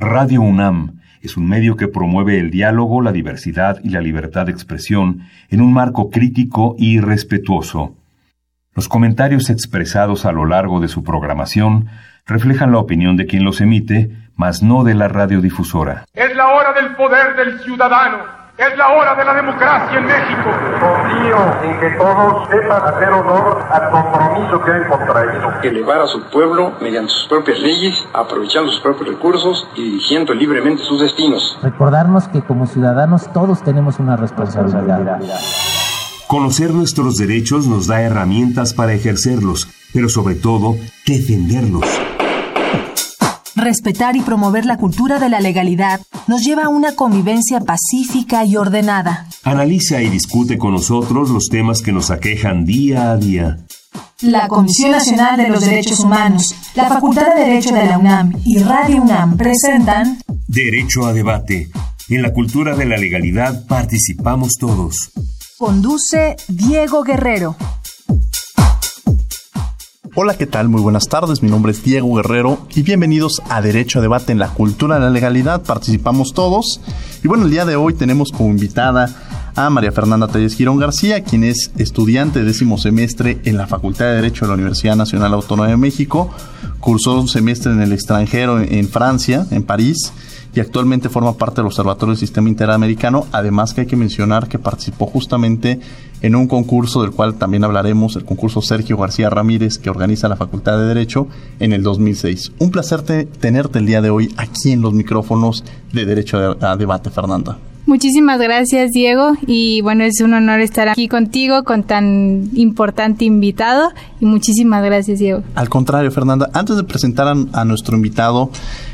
Radio UNAM es un medio que promueve el diálogo, la diversidad y la libertad de expresión en un marco crítico y respetuoso. Los comentarios expresados a lo largo de su programación reflejan la opinión de quien los emite, mas no de la radiodifusora. Es la hora del poder del ciudadano es la hora de la democracia en México. Confío en que todos sepan hacer honor al compromiso que han contraído. Elevar a su pueblo mediante sus propias leyes, aprovechando sus propios recursos y dirigiendo libremente sus destinos. Recordarnos que como ciudadanos todos tenemos una responsabilidad. Conocer nuestros derechos nos da herramientas para ejercerlos, pero sobre todo, defenderlos. Respetar y promover la cultura de la legalidad nos lleva a una convivencia pacífica y ordenada. Analiza y discute con nosotros los temas que nos aquejan día a día. La Comisión Nacional de los Derechos Humanos, la Facultad de Derecho de la UNAM y Radio UNAM presentan Derecho a debate. En la cultura de la legalidad participamos todos. Conduce Diego Guerrero. Hola, ¿qué tal? Muy buenas tardes. Mi nombre es Diego Guerrero y bienvenidos a Derecho a Debate en la Cultura de la Legalidad. Participamos todos. Y bueno, el día de hoy tenemos como invitada a María Fernanda Telles Girón García, quien es estudiante de décimo semestre en la Facultad de Derecho de la Universidad Nacional Autónoma de México. Cursó un semestre en el extranjero en Francia, en París y actualmente forma parte del Observatorio del Sistema Interamericano, además que hay que mencionar que participó justamente en un concurso del cual también hablaremos, el concurso Sergio García Ramírez que organiza la Facultad de Derecho en el 2006. Un placer tenerte el día de hoy aquí en los micrófonos de Derecho a Debate, Fernanda. Muchísimas gracias, Diego. Y bueno, es un honor estar aquí contigo con tan importante invitado. Y muchísimas gracias, Diego. Al contrario, Fernanda, antes de presentar a, nuestro invitado,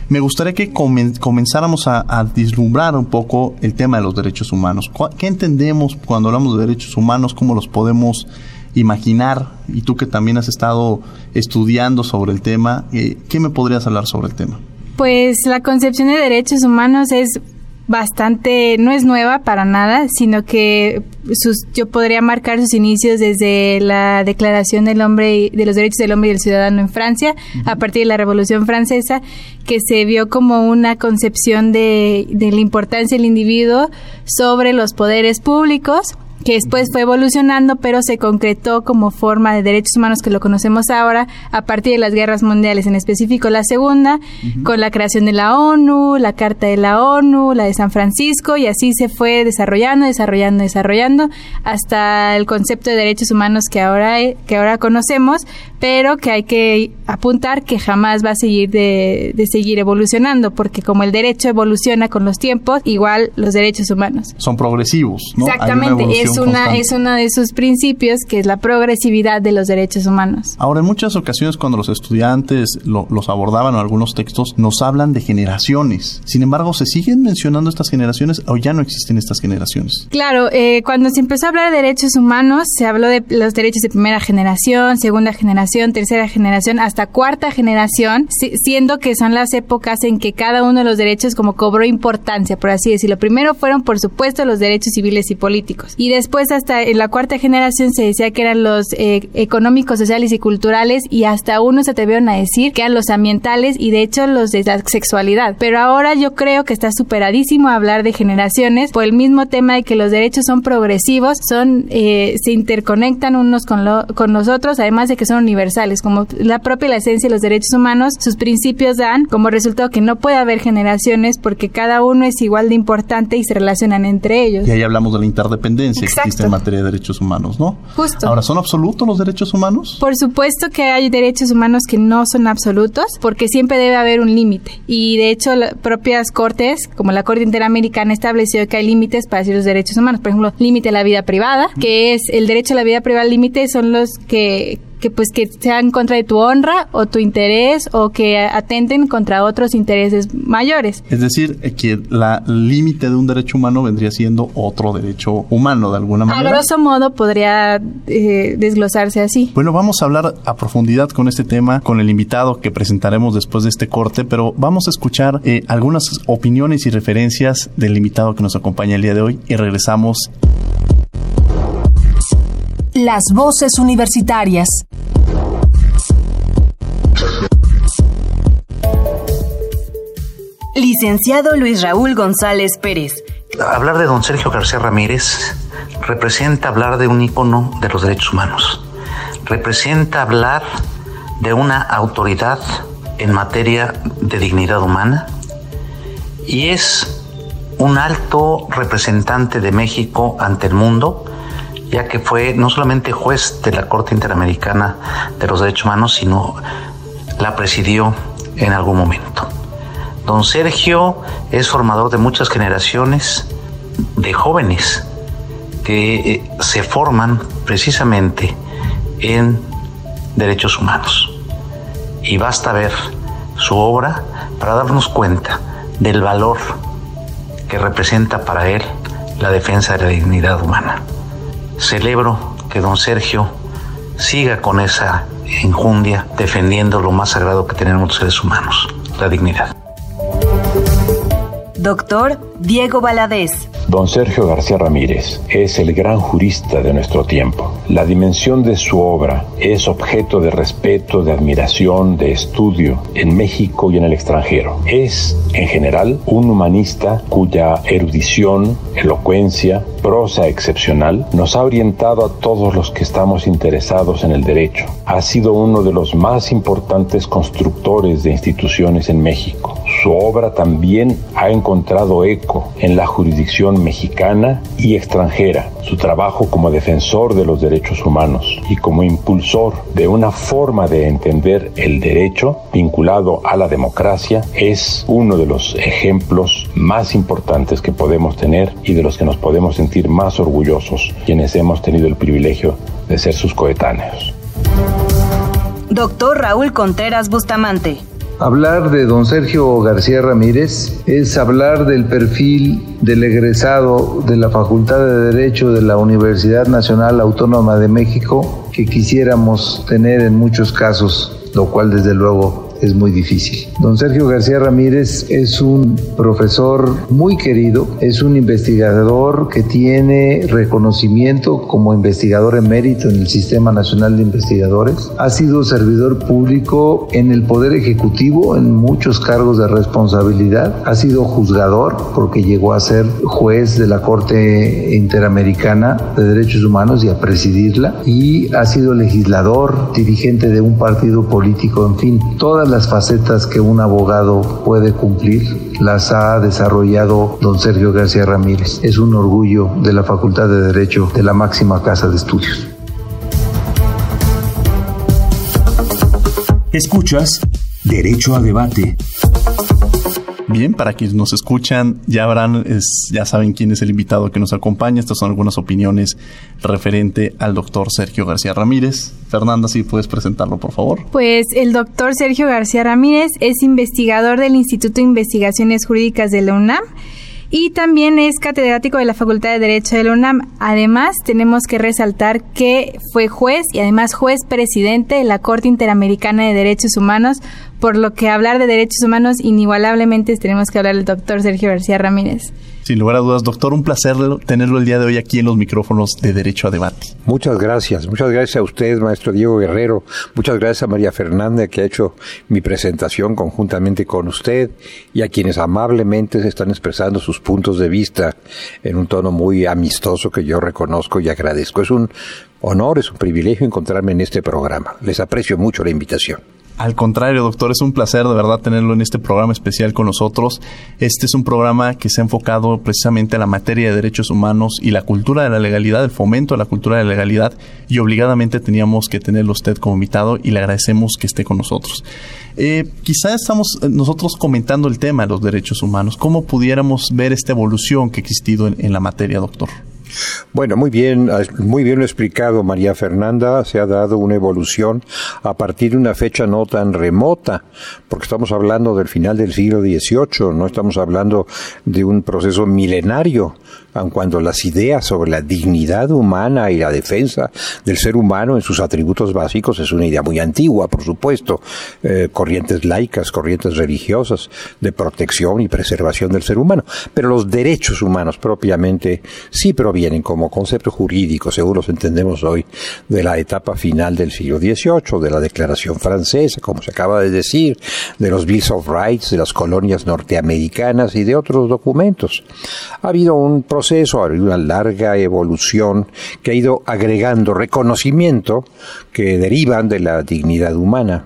me gustaría que comenzáramos a, a, vislumbrar un poco el tema de los derechos humanos. ¿Qué entendemos cuando hablamos de derechos humanos? ¿Cómo los podemos imaginar? Y tú que también has estado estudiando sobre el tema, eh, ¿qué me podrías hablar sobre el tema? Pues la concepción de derechos humanos es bastante, no es nueva para nada, sino que sus, yo podría marcar sus inicios desde la Declaración del Hombre de los Derechos del Hombre y del Ciudadano en Francia, a partir de la Revolución Francesa, que se vio como una concepción de, de la importancia del individuo sobre los poderes públicos que después fue evolucionando, pero se concretó como forma de derechos humanos que lo conocemos ahora a partir de las guerras mundiales, en específico la segunda, con la creación de la ONU, la Carta de la ONU, la de San Francisco, y así se fue desarrollando, desarrollando, desarrollando, hasta el concepto de derechos humanos que ahora, que ahora conocemos, pero que hay que apuntar que jamás va a seguir de, de seguir evolucionando, porque como el derecho evoluciona con los tiempos, igual los derechos humanos. Son progresivos, ¿no? Exactamente, es una, es uno de sus principios, que es la progresividad de los derechos humanos. Ahora, en muchas ocasiones cuando los estudiantes los abordaban en algunos textos, nos hablan de generaciones. Sin embargo, ¿se siguen mencionando estas generaciones o ya no existen estas generaciones? Claro, eh, cuando se empezó a hablar de derechos humanos, se habló de los derechos de primera generación, segunda generación, tercera generación, hasta cuarta generación, siendo que son las épocas en que cada uno de los derechos como cobró importancia, por así decirlo. Primero fueron, por supuesto, los derechos civiles y políticos. Y después hasta en la cuarta generación se decía que eran los eh, económicos, sociales y culturales y hasta unos se atrevieron a decir que eran los ambientales y de hecho los de la sexualidad. Pero ahora yo creo que está superadísimo hablar de generaciones por el mismo tema de que los derechos son progresivos, son eh, se interconectan unos con, lo, con nosotros, además de que son universales, como la propia esencia de los derechos humanos, sus principios dan como resultado que no puede haber generaciones porque cada uno es igual de importante y se relacionan entre ellos. Y ahí hablamos de la interdependencia existe en materia de derechos humanos, ¿no? Justo. Ahora, ¿son absolutos los derechos humanos? Por supuesto que hay derechos humanos que no son absolutos, porque siempre debe haber un límite. Y de hecho, las propias cortes, como la Corte Interamericana, estableció que hay límites para los derechos humanos. Por ejemplo, límite a la vida privada, que es el derecho a la vida privada, límite son los que que pues que sean contra de tu honra o tu interés o que atenten contra otros intereses mayores. Es decir, eh, que la límite de un derecho humano vendría siendo otro derecho humano de alguna manera. A grosso modo podría eh, desglosarse así. Bueno, vamos a hablar a profundidad con este tema con el invitado que presentaremos después de este corte, pero vamos a escuchar eh, algunas opiniones y referencias del invitado que nos acompaña el día de hoy y regresamos las voces universitarias. Licenciado Luis Raúl González Pérez. Hablar de don Sergio García Ramírez representa hablar de un ícono de los derechos humanos. Representa hablar de una autoridad en materia de dignidad humana y es un alto representante de México ante el mundo, ya que fue no solamente juez de la Corte Interamericana de los Derechos Humanos, sino la presidió en algún momento. Don Sergio es formador de muchas generaciones de jóvenes que eh, se forman precisamente en derechos humanos. Y basta ver su obra para darnos cuenta del valor que representa para él la defensa de la dignidad humana. Celebro que don Sergio siga con esa enjundia defendiendo lo más sagrado que tenemos los seres humanos, la dignidad. Doctor Diego Valadez. Don Sergio García Ramírez es el gran jurista de nuestro tiempo. La dimensión de su obra es objeto de respeto, de admiración, de estudio en México y en el extranjero. Es, en general, un humanista cuya erudición, elocuencia, prosa excepcional nos ha orientado a todos los que estamos interesados en el derecho. Ha sido uno de los más importantes constructores de instituciones en México. Su obra también ha encontrado eco en la jurisdicción mexicana y extranjera. Su trabajo como defensor de los derechos humanos y como impulsor de una forma de entender el derecho vinculado a la democracia es uno de los ejemplos más importantes que podemos tener y de los que nos podemos sentir más orgullosos quienes hemos tenido el privilegio de ser sus coetáneos. Doctor Raúl Contreras Bustamante. Hablar de don Sergio García Ramírez es hablar del perfil del egresado de la Facultad de Derecho de la Universidad Nacional Autónoma de México que quisiéramos tener en muchos casos, lo cual desde luego es muy difícil. Don Sergio García Ramírez es un profesor muy querido, es un investigador que tiene reconocimiento como investigador emérito en el Sistema Nacional de Investigadores, ha sido servidor público en el Poder Ejecutivo en muchos cargos de responsabilidad, ha sido juzgador porque llegó a ser juez de la Corte Interamericana de Derechos Humanos y a presidirla. Y ha sido legislador, dirigente de un partido político, en fin, todas las facetas que un abogado puede cumplir las ha desarrollado don Sergio García Ramírez. Es un orgullo de la Facultad de Derecho de la máxima casa de estudios. Escuchas Derecho a Debate. Bien, para quienes nos escuchan, ya habrán, ya saben quién es el invitado que nos acompaña. Estas son algunas opiniones referente al doctor Sergio García Ramírez. Fernanda, si puedes presentarlo, por favor. Pues el doctor Sergio García Ramírez es investigador del Instituto de Investigaciones Jurídicas de la UNAM y también es catedrático de la Facultad de Derecho de la UNAM. Además, tenemos que resaltar que fue juez y además juez presidente de la Corte Interamericana de Derechos Humanos, por lo que hablar de derechos humanos inigualablemente tenemos que hablar del doctor Sergio García Ramírez. Sin lugar a dudas, doctor, un placer tenerlo el día de hoy aquí en los micrófonos de Derecho a Debate. Muchas gracias, muchas gracias a usted, maestro Diego Guerrero, muchas gracias a María Fernanda que ha hecho mi presentación conjuntamente con usted y a quienes amablemente se están expresando sus puntos de vista en un tono muy amistoso que yo reconozco y agradezco. Es un honor, es un privilegio encontrarme en este programa. Les aprecio mucho la invitación. Al contrario, doctor, es un placer de verdad tenerlo en este programa especial con nosotros. Este es un programa que se ha enfocado precisamente a la materia de derechos humanos y la cultura de la legalidad, el fomento de la cultura de la legalidad y obligadamente teníamos que tenerlo usted como invitado y le agradecemos que esté con nosotros. Eh, quizá estamos eh, nosotros comentando el tema de los derechos humanos. ¿Cómo pudiéramos ver esta evolución que ha existido en la materia, doctor? Bueno, muy bien, muy bien lo explicado María Fernanda. Se ha dado una evolución a partir de una fecha no tan remota, porque estamos hablando del final del siglo XVIII, no estamos hablando de un proceso milenario aun cuando las ideas sobre la dignidad humana y la defensa del ser humano en sus atributos básicos es una idea muy antigua, por supuesto, eh, corrientes laicas, corrientes religiosas de protección y preservación del ser humano, pero los derechos humanos propiamente sí provienen como concepto jurídico, según los entendemos hoy, de la etapa final del siglo XVIII, de la Declaración Francesa, como se acaba de decir, de los Bills of Rights de las colonias norteamericanas y de otros documentos. Ha habido un proceso, ha habido una larga evolución que ha ido agregando reconocimiento que derivan de la dignidad humana.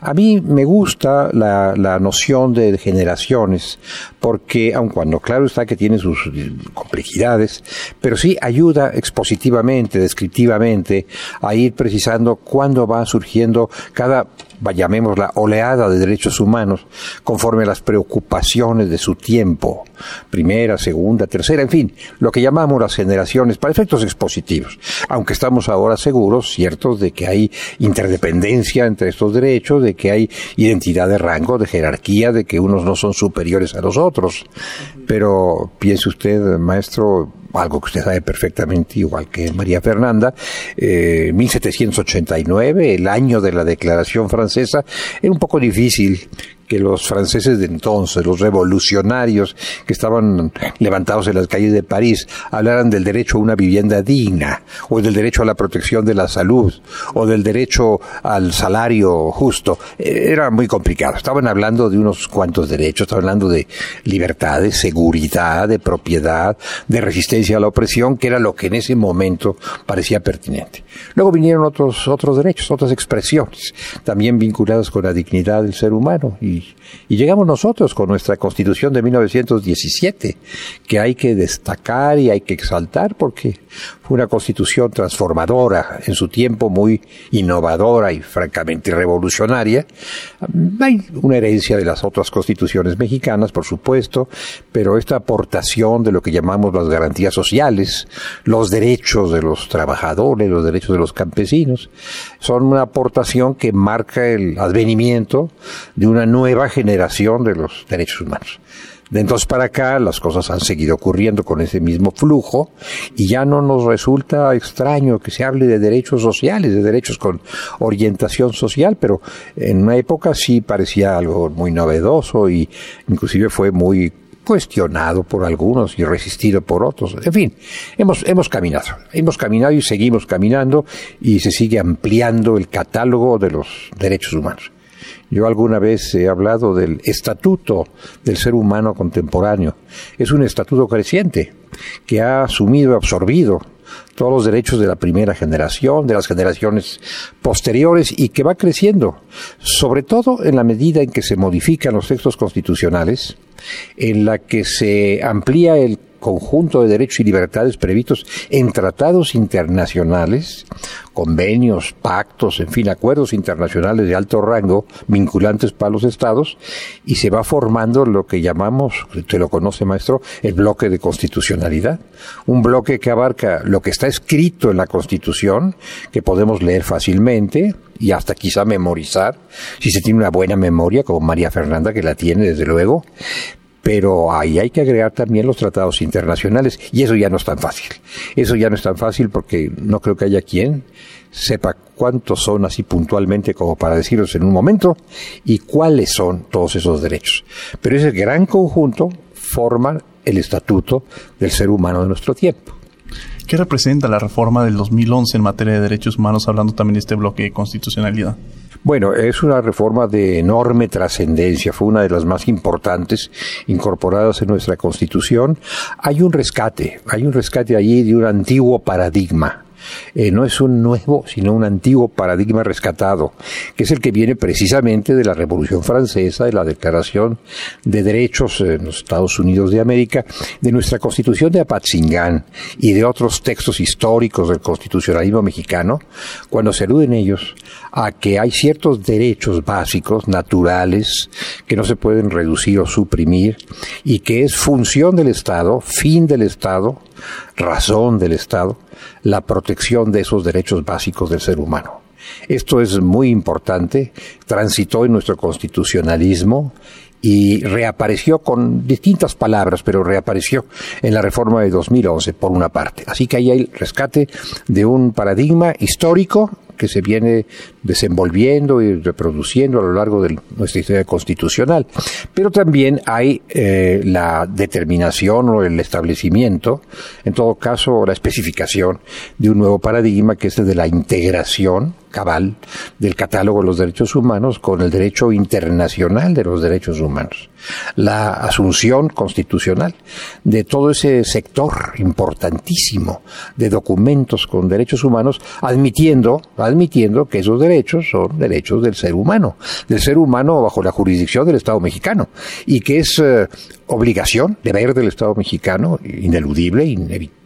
A mí me gusta la, la, noción de generaciones, porque aun cuando claro está que tiene sus complejidades, pero sí ayuda expositivamente, descriptivamente, a ir precisando cuándo va surgiendo cada llamémosla oleada de derechos humanos, conforme a las preocupaciones de su tiempo, primera, segunda, tercera, en fin, lo que llamamos las generaciones para efectos expositivos, aunque estamos ahora seguros, ciertos, de que hay interdependencia entre estos derechos, de que hay identidad de rango, de jerarquía, de que unos no son superiores a los otros. Pero piense usted, maestro, algo que usted sabe perfectamente, igual que María Fernanda, eh, 1789, el año de la Declaración Francesa, era un poco difícil que los franceses de entonces, los revolucionarios que estaban levantados en las calles de París, hablaran del derecho a una vivienda digna, o del derecho a la protección de la salud, o del derecho al salario justo. Era muy complicado. Estaban hablando de unos cuantos derechos, estaban hablando de libertad, de seguridad, de propiedad, de resistencia a la opresión, que era lo que en ese momento parecía pertinente. Luego vinieron otros, otros derechos, otras expresiones, también vinculadas con la dignidad del ser humano y y, llegamos nosotros con nuestra constitución de 1917, que hay que destacar y hay que exaltar porque fue una constitución transformadora, en su tiempo muy innovadora y francamente revolucionaria. Hay una herencia de las otras constituciones mexicanas, por supuesto, pero esta aportación de lo que llamamos las garantías sociales, los derechos de los trabajadores, los derechos de los campesinos, son una aportación que marca el advenimiento de una nueva generación de los derechos humanos. De entonces para acá las cosas han seguido ocurriendo con ese mismo flujo y ya no nos resulta extraño que se hable de derechos sociales, de derechos con orientación social, pero en una época sí parecía algo muy novedoso y inclusive fue muy cuestionado por algunos y resistido por otros. En fin, hemos, hemos caminado, hemos caminado y seguimos caminando y se sigue ampliando el catálogo de los derechos humanos. Yo alguna vez he hablado del estatuto del ser humano contemporáneo. Es un estatuto creciente que ha asumido, absorbido todos los derechos de la primera generación, de las generaciones posteriores y que va creciendo, sobre todo en la medida en que se modifican los textos constitucionales, en la que se amplía el conjunto de derechos y libertades previstos en tratados internacionales, convenios, pactos, en fin, acuerdos internacionales de alto rango vinculantes para los estados y se va formando lo que llamamos, usted lo conoce maestro, el bloque de constitucionalidad. Un bloque que abarca lo que está escrito en la constitución, que podemos leer fácilmente y hasta quizá memorizar, si se tiene una buena memoria, como María Fernanda que la tiene desde luego, pero ahí hay que agregar también los tratados internacionales y eso ya no es tan fácil. Eso ya no es tan fácil porque no creo que haya quien sepa cuántos son así puntualmente como para decirlos en un momento y cuáles son todos esos derechos. Pero ese gran conjunto forma el estatuto del ser humano de nuestro tiempo. ¿Qué representa la reforma del 2011 en materia de derechos humanos, hablando también de este bloque de constitucionalidad? Bueno, es una reforma de enorme trascendencia, fue una de las más importantes incorporadas en nuestra Constitución. Hay un rescate, hay un rescate allí de un antiguo paradigma eh, no es un nuevo, sino un antiguo paradigma rescatado, que es el que viene precisamente de la Revolución Francesa, de la Declaración de Derechos en los Estados Unidos de América, de nuestra Constitución de Apatzingán y de otros textos históricos del constitucionalismo mexicano, cuando se aluden ellos a que hay ciertos derechos básicos, naturales, que no se pueden reducir o suprimir, y que es función del Estado, fin del Estado, razón del Estado, la protección de esos derechos básicos del ser humano. Esto es muy importante, transitó en nuestro constitucionalismo y reapareció con distintas palabras, pero reapareció en la reforma de 2011 por una parte. Así que ahí hay el rescate de un paradigma histórico que se viene desenvolviendo y reproduciendo a lo largo de nuestra historia constitucional. Pero también hay eh, la determinación o el establecimiento, en todo caso la especificación de un nuevo paradigma que es el de la integración cabal del catálogo de los derechos humanos con el derecho internacional de los derechos humanos. La asunción constitucional de todo ese sector importantísimo de documentos con derechos humanos, admitiendo, admitiendo que esos derechos son derechos del ser humano, del ser humano bajo la jurisdicción del Estado mexicano, y que es eh, obligación, deber del Estado mexicano, ineludible,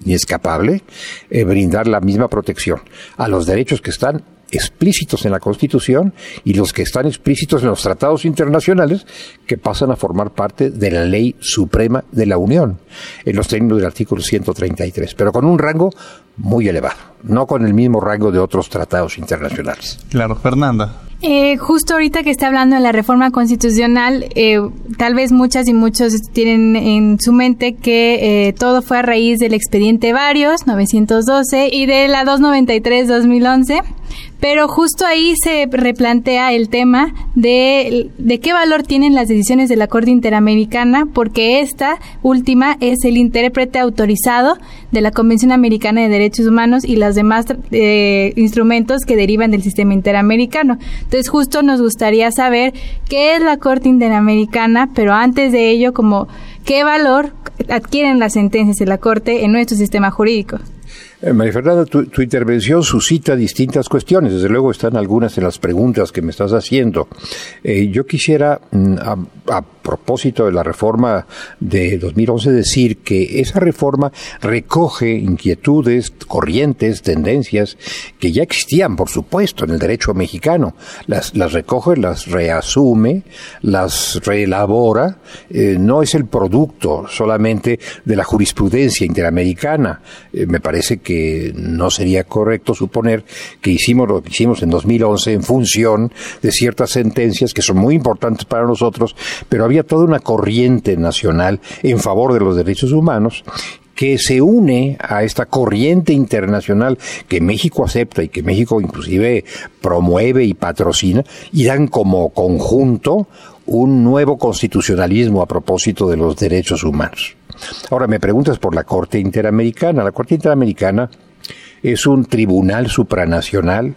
inescapable, eh, brindar la misma protección a los derechos que están explícitos en la Constitución y los que están explícitos en los tratados internacionales que pasan a formar parte de la ley suprema de la Unión, en los términos del artículo 133, pero con un rango muy elevado, no con el mismo rango de otros tratados internacionales. Claro, Fernanda. Eh, justo ahorita que está hablando de la reforma constitucional, eh, tal vez muchas y muchos tienen en su mente que eh, todo fue a raíz del expediente Varios, 912, y de la 293-2011, pero justo ahí se replantea el tema de, de qué valor tienen las decisiones de la Corte Interamericana, porque esta última es el intérprete autorizado de la Convención Americana de Derechos Humanos y los demás eh, instrumentos que derivan del sistema interamericano. Entonces, justo nos gustaría saber qué es la Corte Interamericana, pero antes de ello, como qué valor adquieren las sentencias de la Corte en nuestro sistema jurídico. Eh, María Fernanda, tu, intervención suscita distintas cuestiones. Desde luego están algunas en las preguntas que me estás haciendo. Eh, yo quisiera, mm, a, propósito de la reforma de 2011, decir que esa reforma recoge inquietudes, corrientes, tendencias que ya existían, por supuesto, en el derecho mexicano. Las, las recoge, las reasume, las reelabora. Eh, no es el producto solamente de la jurisprudencia interamericana. me parece que no sería correcto suponer que hicimos lo que hicimos en 2011 en función de ciertas sentencias que son muy importantes para nosotros, pero había toda una corriente nacional en favor de los derechos humanos que se une a esta corriente internacional que México acepta y que México inclusive promueve y patrocina y dan como conjunto un nuevo constitucionalismo a propósito de los derechos humanos. Ahora me preguntas por la Corte Interamericana. La Corte Interamericana es un tribunal supranacional.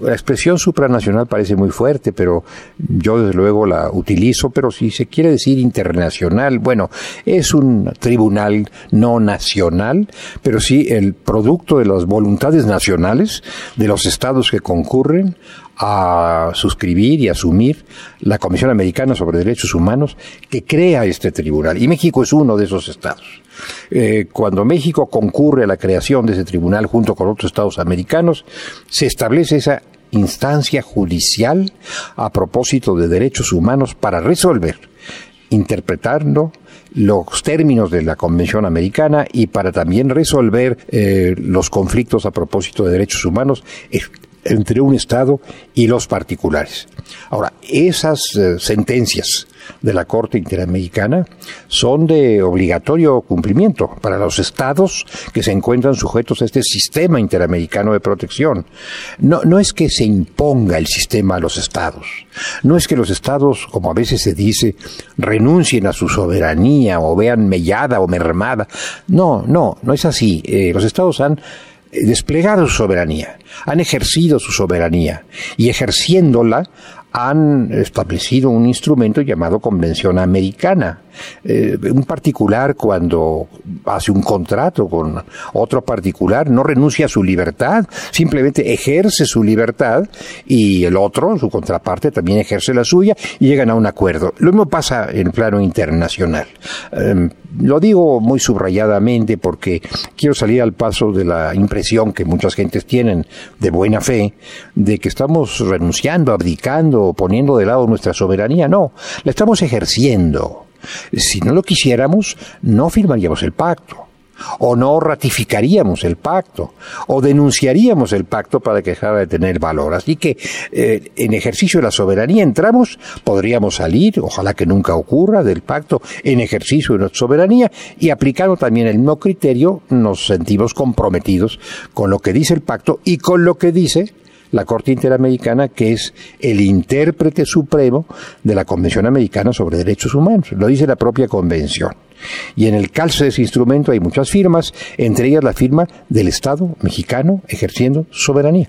La expresión supranacional parece muy fuerte, pero yo desde luego la utilizo, pero si se quiere decir internacional, bueno, es un tribunal no nacional, pero sí el producto de las voluntades nacionales de los estados que concurren a suscribir y asumir la Comisión Americana sobre Derechos Humanos que crea este tribunal. Y México es uno de esos estados. Eh, cuando México concurre a la creación de ese tribunal junto con otros estados americanos, se establece esa instancia judicial a propósito de derechos humanos para resolver, interpretando los términos de la Convención Americana y para también resolver eh, los conflictos a propósito de derechos humanos entre un Estado y los particulares. Ahora, esas eh, sentencias de la Corte Interamericana son de obligatorio cumplimiento para los estados que se encuentran sujetos a este sistema interamericano de protección. No, no es que se imponga el sistema a los estados, no es que los estados, como a veces se dice, renuncien a su soberanía o vean mellada o mermada. No, no, no es así. Eh, los estados han desplegado su soberanía, han ejercido su soberanía y ejerciéndola han establecido un instrumento llamado Convención Americana. Eh, un particular cuando hace un contrato con otro particular no renuncia a su libertad, simplemente ejerce su libertad y el otro, su contraparte, también ejerce la suya y llegan a un acuerdo. Lo mismo pasa en plano internacional. Em, lo digo muy subrayadamente porque quiero salir al paso de la impresión que muchas gentes tienen de buena fe de que estamos renunciando, abdicando, poniendo de lado nuestra soberanía. No, la estamos ejerciendo. Si no lo quisiéramos, no firmaríamos el pacto o no ratificaríamos el pacto, o denunciaríamos el pacto para que dejara de tener valor. Así que eh, en ejercicio de la soberanía entramos, podríamos salir, ojalá que nunca ocurra, del pacto en ejercicio de nuestra soberanía y aplicando también el mismo criterio nos sentimos comprometidos con lo que dice el pacto y con lo que dice la Corte Interamericana, que es el intérprete supremo de la Convención Americana sobre Derechos Humanos. Lo dice la propia Convención. Y en el calce de ese instrumento hay muchas firmas, entre ellas la firma del Estado mexicano ejerciendo soberanía.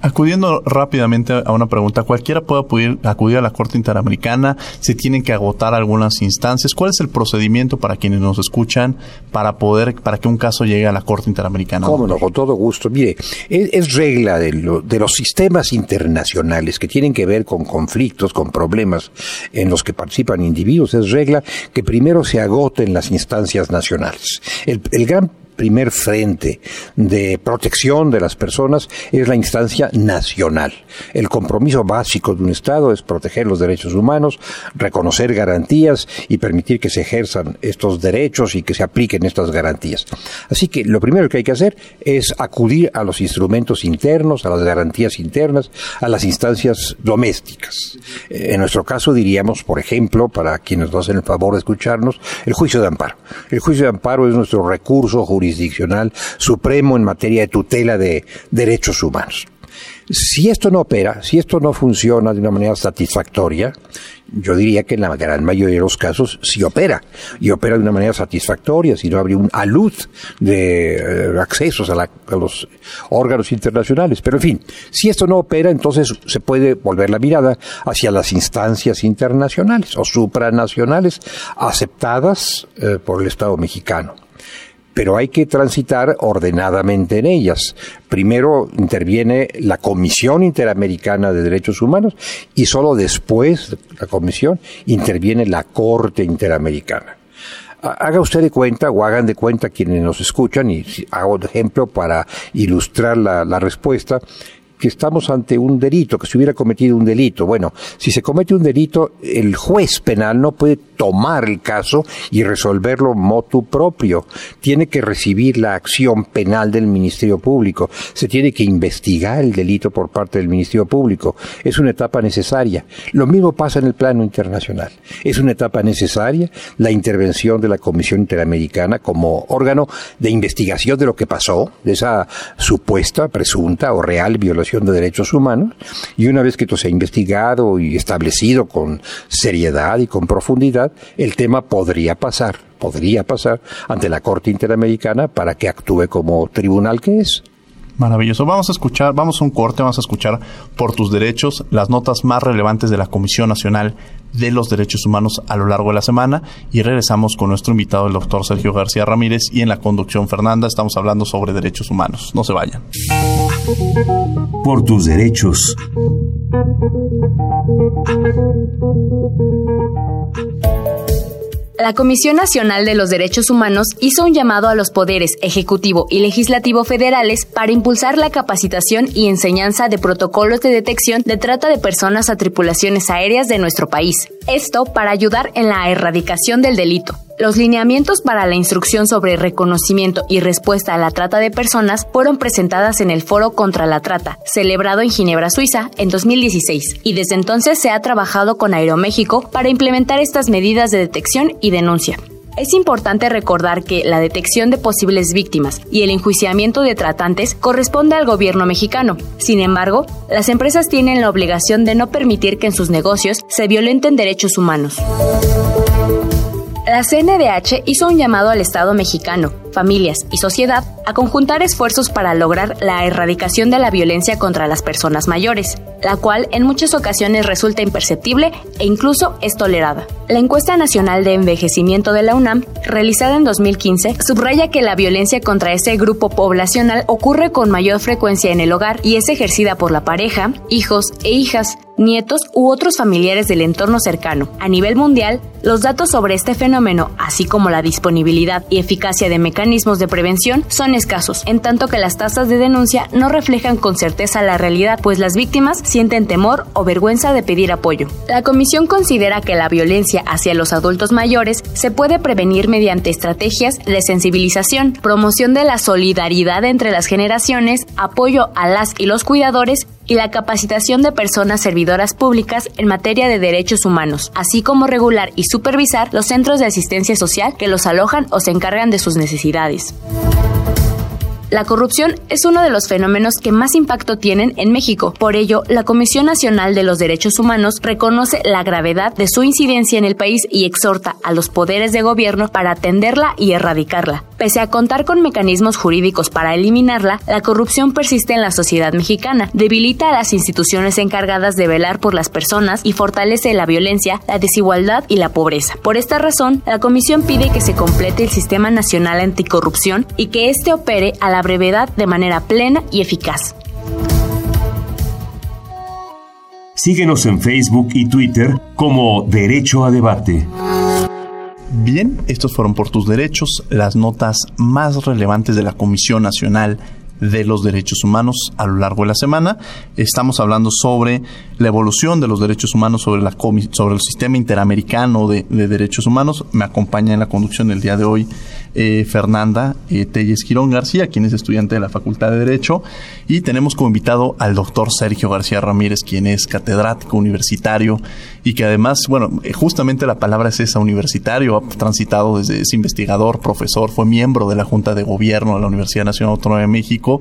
Acudiendo rápidamente a una pregunta, cualquiera puede acudir, acudir, a la Corte Interamericana, se tienen que agotar algunas instancias. ¿Cuál es el procedimiento para quienes nos escuchan para poder, para que un caso llegue a la Corte Interamericana? Cómo no, con todo gusto. Mire, es, regla de, de los sistemas internacionales que tienen que ver con conflictos, con problemas en los que participan individuos, es regla que primero se agoten las instancias nacionales. El, el gran primer frente de protección de las personas es la instancia nacional. El compromiso básico de un Estado es proteger los derechos humanos, reconocer garantías y permitir que se ejerzan estos derechos y que se apliquen estas garantías. Así que lo primero que hay que hacer es acudir a los instrumentos internos, a las garantías internas, a las instancias domésticas. Eh, en nuestro caso diríamos, por ejemplo, para quienes nos hacen el favor de escucharnos, el juicio de amparo. El juicio de amparo es nuestro recurso jurídico jurisdiccional supremo en materia de tutela de derechos humanos. Si esto no opera, si esto no funciona de una manera satisfactoria, yo diría que en la gran mayoría de los casos sí opera, y opera de una manera satisfactoria, si no habría un alud de eh, accesos a, a, los órganos internacionales. Pero en fin, si esto no opera, entonces se puede volver la mirada hacia las instancias internacionales o supranacionales aceptadas eh, por el Estado mexicano pero hay que transitar ordenadamente en ellas. Primero interviene la Comisión Interamericana de Derechos Humanos y solo después de la Comisión interviene la Corte Interamericana. Haga usted de cuenta o hagan de cuenta quienes nos escuchan y hago de ejemplo para ilustrar la respuesta que estamos ante un delito, que se hubiera cometido un delito. Bueno, si se comete un delito, el juez penal no puede tomar el caso y resolverlo motu propio. Tiene que recibir la acción penal del Ministerio Público. Se tiene que investigar el delito por parte del Ministerio Público. Es una etapa necesaria. Lo mismo pasa en el plano internacional. Es una etapa necesaria la intervención de la Comisión Interamericana como órgano de investigación de lo que pasó, de esa supuesta, presunta o real violación de derechos humanos y una vez que esto se ha investigado y establecido con seriedad y con profundidad, el tema podría pasar, podría pasar ante la Corte Interamericana para que actúe como tribunal que es. Maravilloso. Vamos a escuchar, vamos a un corte, vamos a escuchar por tus derechos las notas más relevantes de la Comisión Nacional de los Derechos Humanos a lo largo de la semana y regresamos con nuestro invitado, el doctor Sergio García Ramírez, y en la conducción Fernanda estamos hablando sobre derechos humanos. No se vayan. Por tus derechos. La Comisión Nacional de los Derechos Humanos hizo un llamado a los poderes ejecutivo y legislativo federales para impulsar la capacitación y enseñanza de protocolos de detección de trata de personas a tripulaciones aéreas de nuestro país. Esto para ayudar en la erradicación del delito. Los lineamientos para la instrucción sobre reconocimiento y respuesta a la trata de personas fueron presentadas en el Foro contra la Trata, celebrado en Ginebra, Suiza, en 2016, y desde entonces se ha trabajado con Aeroméxico para implementar estas medidas de detección y denuncia. Es importante recordar que la detección de posibles víctimas y el enjuiciamiento de tratantes corresponde al gobierno mexicano. Sin embargo, las empresas tienen la obligación de no permitir que en sus negocios se violenten derechos humanos. La CNDH hizo un llamado al Estado mexicano, familias y sociedad a conjuntar esfuerzos para lograr la erradicación de la violencia contra las personas mayores, la cual en muchas ocasiones resulta imperceptible e incluso es tolerada. La encuesta nacional de envejecimiento de la UNAM, realizada en 2015, subraya que la violencia contra ese grupo poblacional ocurre con mayor frecuencia en el hogar y es ejercida por la pareja, hijos e hijas, nietos u otros familiares del entorno cercano. A nivel mundial, los datos sobre este fenómeno, así como la disponibilidad y eficacia de mecanismos de prevención, son escasos, en tanto que las tasas de denuncia no reflejan con certeza la realidad, pues las víctimas sienten temor o vergüenza de pedir apoyo. La Comisión considera que la violencia hacia los adultos mayores se puede prevenir mediante estrategias de sensibilización, promoción de la solidaridad entre las generaciones, apoyo a las y los cuidadores y la capacitación de personas servidoras públicas en materia de derechos humanos, así como regular y supervisar los centros de asistencia social que los alojan o se encargan de sus necesidades. La corrupción es uno de los fenómenos que más impacto tienen en México. Por ello, la Comisión Nacional de los Derechos Humanos reconoce la gravedad de su incidencia en el país y exhorta a los poderes de gobierno para atenderla y erradicarla. Pese a contar con mecanismos jurídicos para eliminarla, la corrupción persiste en la sociedad mexicana, debilita a las instituciones encargadas de velar por las personas y fortalece la violencia, la desigualdad y la pobreza. Por esta razón, la Comisión pide que se complete el Sistema Nacional Anticorrupción y que éste opere a la brevedad de manera plena y eficaz. Síguenos en Facebook y Twitter como Derecho a Debate. Bien, estos fueron por tus derechos las notas más relevantes de la Comisión Nacional de los Derechos Humanos a lo largo de la semana. Estamos hablando sobre la evolución de los derechos humanos, sobre, la sobre el sistema interamericano de, de derechos humanos. Me acompaña en la conducción del día de hoy eh, Fernanda eh, Telles Girón García, quien es estudiante de la Facultad de Derecho, y tenemos como invitado al doctor Sergio García Ramírez, quien es catedrático universitario y que además, bueno, eh, justamente la palabra es esa, universitario, ha transitado desde ese investigador, profesor, fue miembro de la Junta de Gobierno de la Universidad Nacional Autónoma de México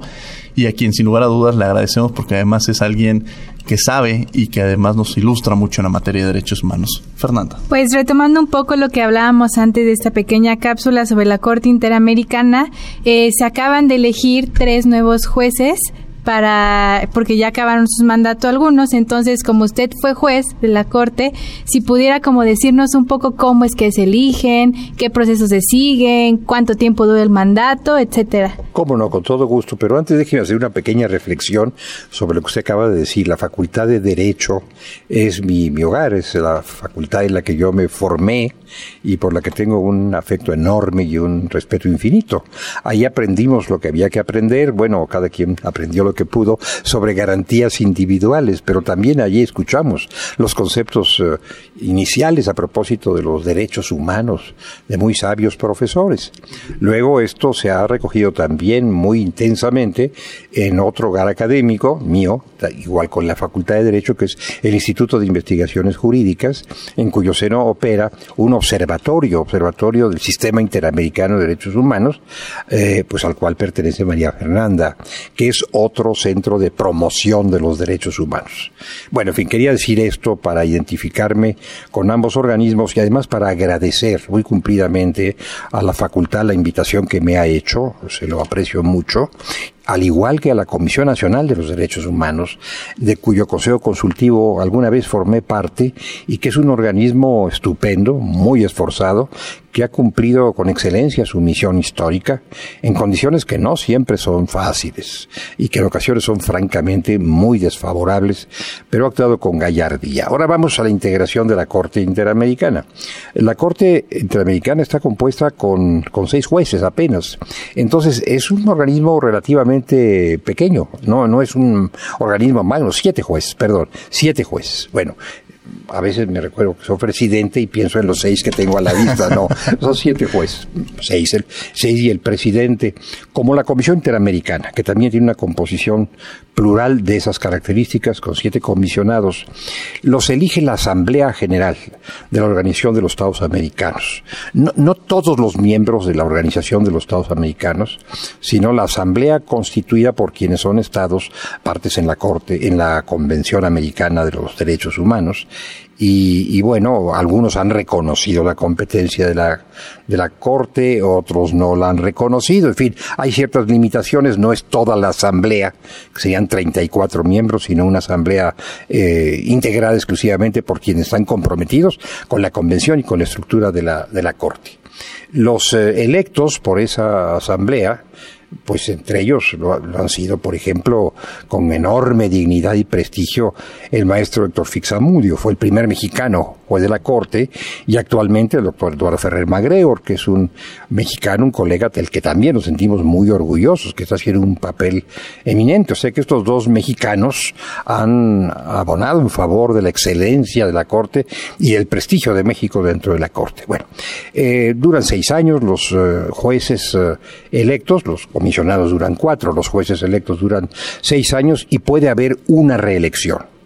y a quien sin lugar a dudas le agradecemos porque además es alguien que sabe y que además nos ilustra mucho en la materia de derechos humanos. Fernanda. Pues retomando un poco lo que hablábamos antes de esta pequeña cápsula sobre la Corte Interamericana, eh, se acaban de elegir tres nuevos jueces para, porque ya acabaron sus mandatos algunos, entonces como usted fue juez de la Corte, si pudiera como decirnos un poco cómo es que se eligen, qué procesos se siguen, cuánto tiempo dura el mandato, etcétera. Cómo no, con todo gusto, pero antes déjeme hacer una pequeña reflexión sobre lo que usted acaba de decir. La Facultad de Derecho es mi, mi hogar, es la facultad en la que yo me formé y por la que tengo un afecto enorme y un respeto infinito. Ahí aprendimos lo que había que aprender, bueno, cada quien aprendió lo que pudo sobre garantías individuales, pero también allí escuchamos los conceptos eh, iniciales a propósito de los derechos humanos de muy sabios profesores. Luego esto se ha recogido también muy intensamente en otro hogar académico mío, igual con la Facultad de Derecho, que es el Instituto de Investigaciones Jurídicas, en cuyo seno opera un observatorio, observatorio del Sistema Interamericano de Derechos Humanos, eh, pues al cual pertenece María Fernanda, que es otro centro de promoción de los derechos humanos. Bueno, en fin, quería decir esto para identificarme con ambos organismos y además para agradecer muy cumplidamente a la facultad la invitación que me ha hecho, se lo aprecio mucho, al igual que a la Comisión Nacional de los Derechos Humanos, de cuyo Consejo Consultivo alguna vez formé parte y que es un organismo estupendo, muy esforzado, que ha cumplido con excelencia su misión histórica en condiciones que no siempre son fáciles y que en ocasiones son francamente muy desfavorables, pero ha actuado con gallardía. Ahora vamos a la integración de la Corte Interamericana. La Corte Interamericana está compuesta con, con seis jueces apenas, entonces es un organismo relativamente pequeño, no, no es un organismo magno, siete jueces, perdón, siete jueces. Bueno, a veces me recuerdo que soy presidente y pienso en los seis que tengo a la vista, no, son siete jueces, seis, el, seis y el presidente, como la Comisión Interamericana, que también tiene una composición plural de esas características, con siete comisionados, los elige la Asamblea General de la Organización de los Estados Americanos. No, no todos los miembros de la Organización de los Estados Americanos, sino la Asamblea constituida por quienes son estados partes en la Corte, en la Convención Americana de los Derechos Humanos, y, bueno, algunos han reconocido la competencia de la, de la Corte, otros no la han reconocido. En fin, hay ciertas limitaciones, no es toda la Asamblea, que serían 34 miembros, sino una Asamblea eh, integrada exclusivamente por quienes están comprometidos con la Convención y con la estructura de la, de la Corte. Los eh, electos por esa Asamblea pues entre ellos lo, han sido, por ejemplo, con enorme dignidad y prestigio, el maestro Héctor Fixamudio, fue el primer mexicano juez de la Corte, y actualmente el doctor Eduardo Ferrer Magreor, que es un mexicano, un colega del que también nos sentimos muy orgullosos, que está haciendo un papel eminente. O sea que estos dos mexicanos han abonado en favor de la excelencia de la Corte y el prestigio de México dentro de la Corte. Bueno, eh, duran seis años los eh, jueces eh, electos, los comisionados duran cuatro, los jueces electos duran seis años y puede haber una reelección.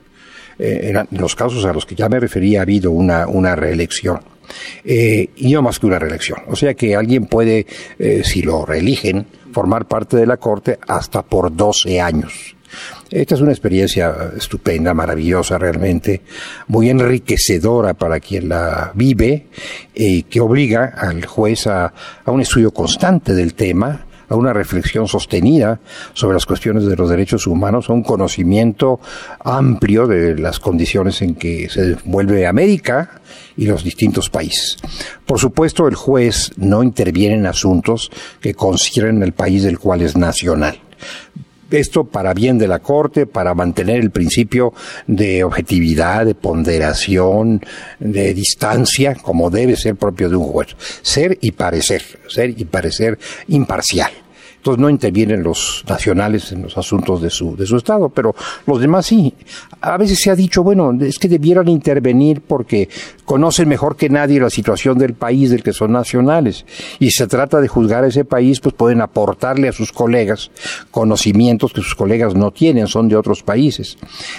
Eh, en los casos a los que ya me refería ha habido una, una reelección. eh, y no más que una reelección. O sea que alguien puede, eh, si lo reeligen, formar parte de la Corte hasta por 12 años. Esta es una experiencia estupenda, maravillosa realmente, muy enriquecedora para quien la vive y que obliga al juez a, a un estudio constante del tema, a una reflexión sostenida sobre las cuestiones de los derechos humanos, a un conocimiento amplio de las condiciones en que se vuelve América y los distintos países. Por supuesto, el juez no interviene en asuntos que conciernen el país del cual es nacional esto para bien de la Corte, para mantener el principio de objetividad, de ponderación, de distancia, como debe ser propio de un juez. Ser y parecer, ser y parecer imparcial. Entonces no intervienen los nacionales en los asuntos de su, de su Estado, pero los demás sí. A veces se ha dicho, bueno, es que debieran intervenir porque conocen mejor que nadie la situación del país del que son nacionales. Y se trata de juzgar a ese país, pues pueden aportarle a sus colegas conocimientos que sus colegas no tienen, son de otros países.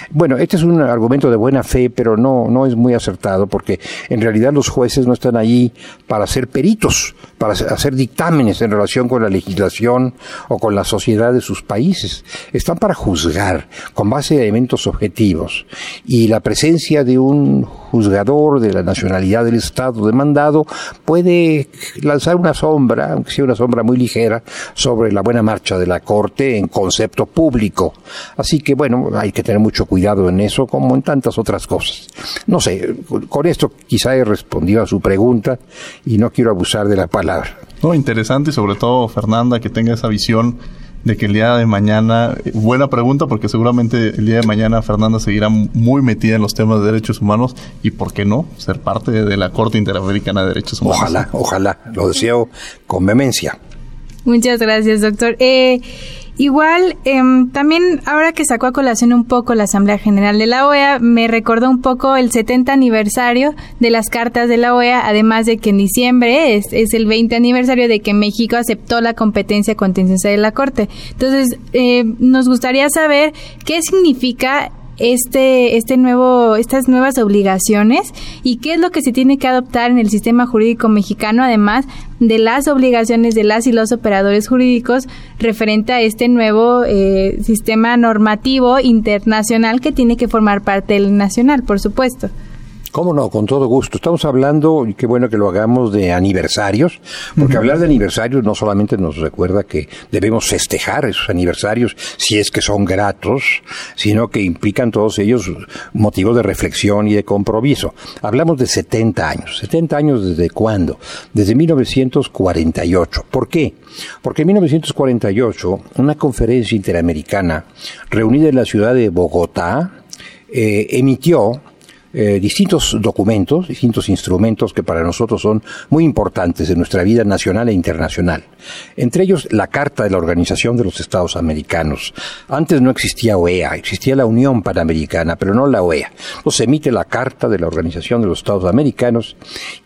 Bueno, este es un argumento de buena fe, pero no, no es muy acertado porque en realidad los jueces no están allí para ser peritos, para hacer dictámenes en relación con la legislación o con la sociedad de sus países. Están para juzgar con base a elementos objetivos. Y la presencia de un juzgador de la nacionalidad del Estado demandado puede lanzar una sombra, aunque sea una sombra muy ligera, sobre la buena marcha de la Corte en concepto público. Así que, bueno, hay que tener mucho cuidado en eso, como en tantas otras cosas. No sé, con esto quizá he respondido a su pregunta y no quiero abusar de la palabra. No, interesante y sobre todo, Fernanda, que tenga esa visión de que el día de mañana, buena pregunta porque seguramente el día de mañana Fernanda seguirá muy metida en los temas de derechos humanos y por qué no ser parte de la Corte Interamericana de Derechos Humanos. Ojalá, ojalá, lo deseo con vehemencia. Muchas gracias, doctor. Eh, Igual, em, también ahora que sacó a colación un poco la Asamblea General de la OEA, me recordó un poco el 70 aniversario de las cartas de la OEA, además de que en diciembre es, es el 20 aniversario de que México aceptó la competencia contenciosa de la Corte. Entonces, eh, nos gustaría saber qué significa este, este nuevo, estas nuevas obligaciones y qué es lo que se tiene que adoptar en el sistema jurídico mexicano, además de las obligaciones de las y los operadores jurídicos referente a este nuevo eh, sistema normativo internacional que tiene que formar parte del nacional, por supuesto. ¿Cómo no? Con todo gusto. Estamos hablando, y qué bueno que lo hagamos, de aniversarios, porque hablar de aniversarios no solamente nos recuerda que debemos festejar esos aniversarios, si es que son gratos, sino que implican todos ellos motivos de reflexión y de compromiso. Hablamos de 70 años. ¿70 años desde cuándo? Desde 1948. ¿Por qué? Porque en 1948, una conferencia interamericana reunida en la ciudad de Bogotá, eh, emitió eh, distintos documentos, distintos instrumentos que para nosotros son muy importantes en nuestra vida nacional e internacional. Entre ellos, la Carta de la Organización de los Estados Americanos. Antes no existía OEA, existía la Unión Panamericana, pero no la OEA. Entonces se emite la Carta de la Organización de los Estados Americanos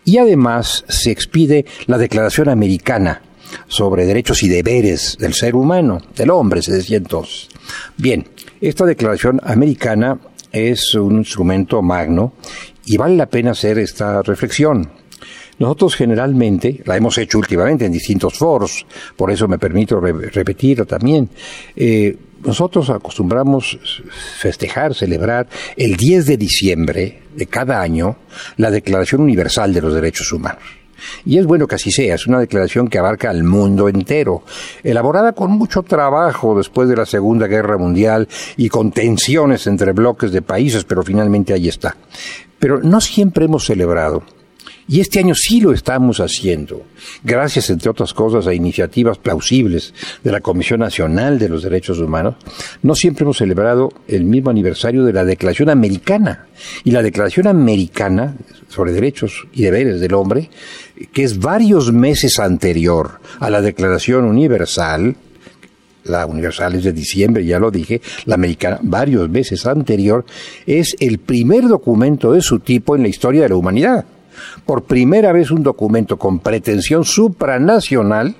y además se expide la Declaración Americana sobre derechos y deberes del ser humano, del hombre, se decía entonces. Bien, esta declaración americana es un instrumento magno y vale la pena hacer esta reflexión. Nosotros generalmente, la hemos hecho últimamente en distintos foros, por eso me permito repetirlo también, eh, nosotros acostumbramos festejar, celebrar el 10 de diciembre de cada año la Declaración Universal de los Derechos Humanos. Y es bueno que así sea, es una declaración que abarca al mundo entero, elaborada con mucho trabajo después de la Segunda Guerra Mundial y con tensiones entre bloques de países, pero finalmente ahí está. Pero no siempre hemos celebrado y este año sí lo estamos haciendo, gracias, entre otras cosas, a iniciativas plausibles de la Comisión Nacional de los Derechos Humanos. No siempre hemos celebrado el mismo aniversario de la Declaración Americana. Y la Declaración Americana sobre Derechos y Deberes del Hombre, que es varios meses anterior a la Declaración Universal, la universal es de diciembre, ya lo dije, la americana varios meses anterior, es el primer documento de su tipo en la historia de la humanidad. Por primera vez un documento con pretensión supranacional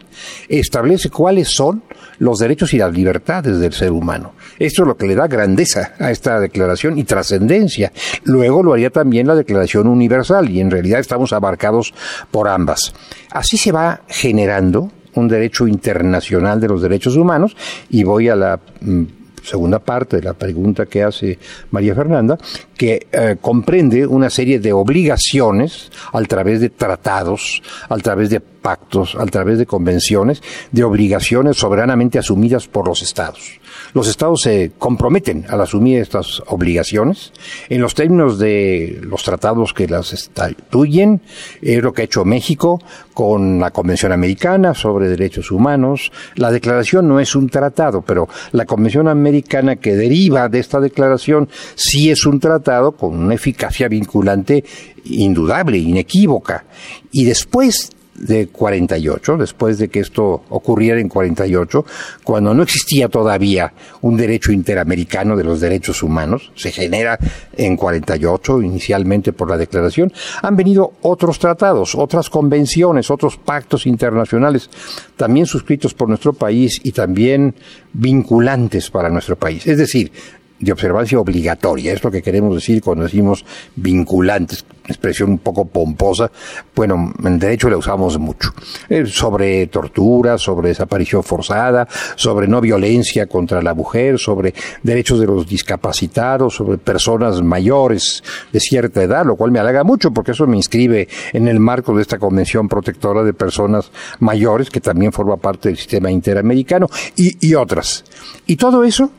establece cuáles son los derechos y las libertades del ser humano. Esto es lo que le da grandeza a esta declaración y trascendencia. Luego lo haría también la Declaración Universal y en realidad estamos abarcados por ambas. Así se va generando un derecho internacional de los derechos humanos y voy a la mm, segunda parte de la pregunta que hace María Fernanda, que eh, comprende una serie de obligaciones a través de tratados, a través de pactos, a través de convenciones, de obligaciones soberanamente asumidas por los estados. Los estados se comprometen al asumir estas obligaciones en los términos de los tratados que las estatuyen, es lo que ha hecho México con la Convención Americana sobre Derechos Humanos. La declaración no es un tratado, pero la Convención Americana que deriva de esta declaración sí es un tratado con una eficacia vinculante indudable, inequívoca. Y después de 48, después de que esto ocurriera en 48, cuando no existía todavía un derecho interamericano de los derechos humanos, se genera en 48 inicialmente por la declaración, han venido otros tratados, otras convenciones, otros pactos internacionales, también suscritos por nuestro país y también vinculantes para nuestro país. Es decir, de observancia obligatoria, es lo que queremos decir cuando decimos vinculantes, expresión un poco pomposa, bueno, en derecho la usamos mucho, eh, sobre tortura, sobre desaparición forzada, sobre no violencia contra la mujer, sobre derechos de los discapacitados, sobre personas mayores de cierta edad, lo cual me halaga mucho porque eso me inscribe en el marco de esta Convención Protectora de Personas Mayores, que también forma parte del sistema interamericano, y, y otras. Y todo eso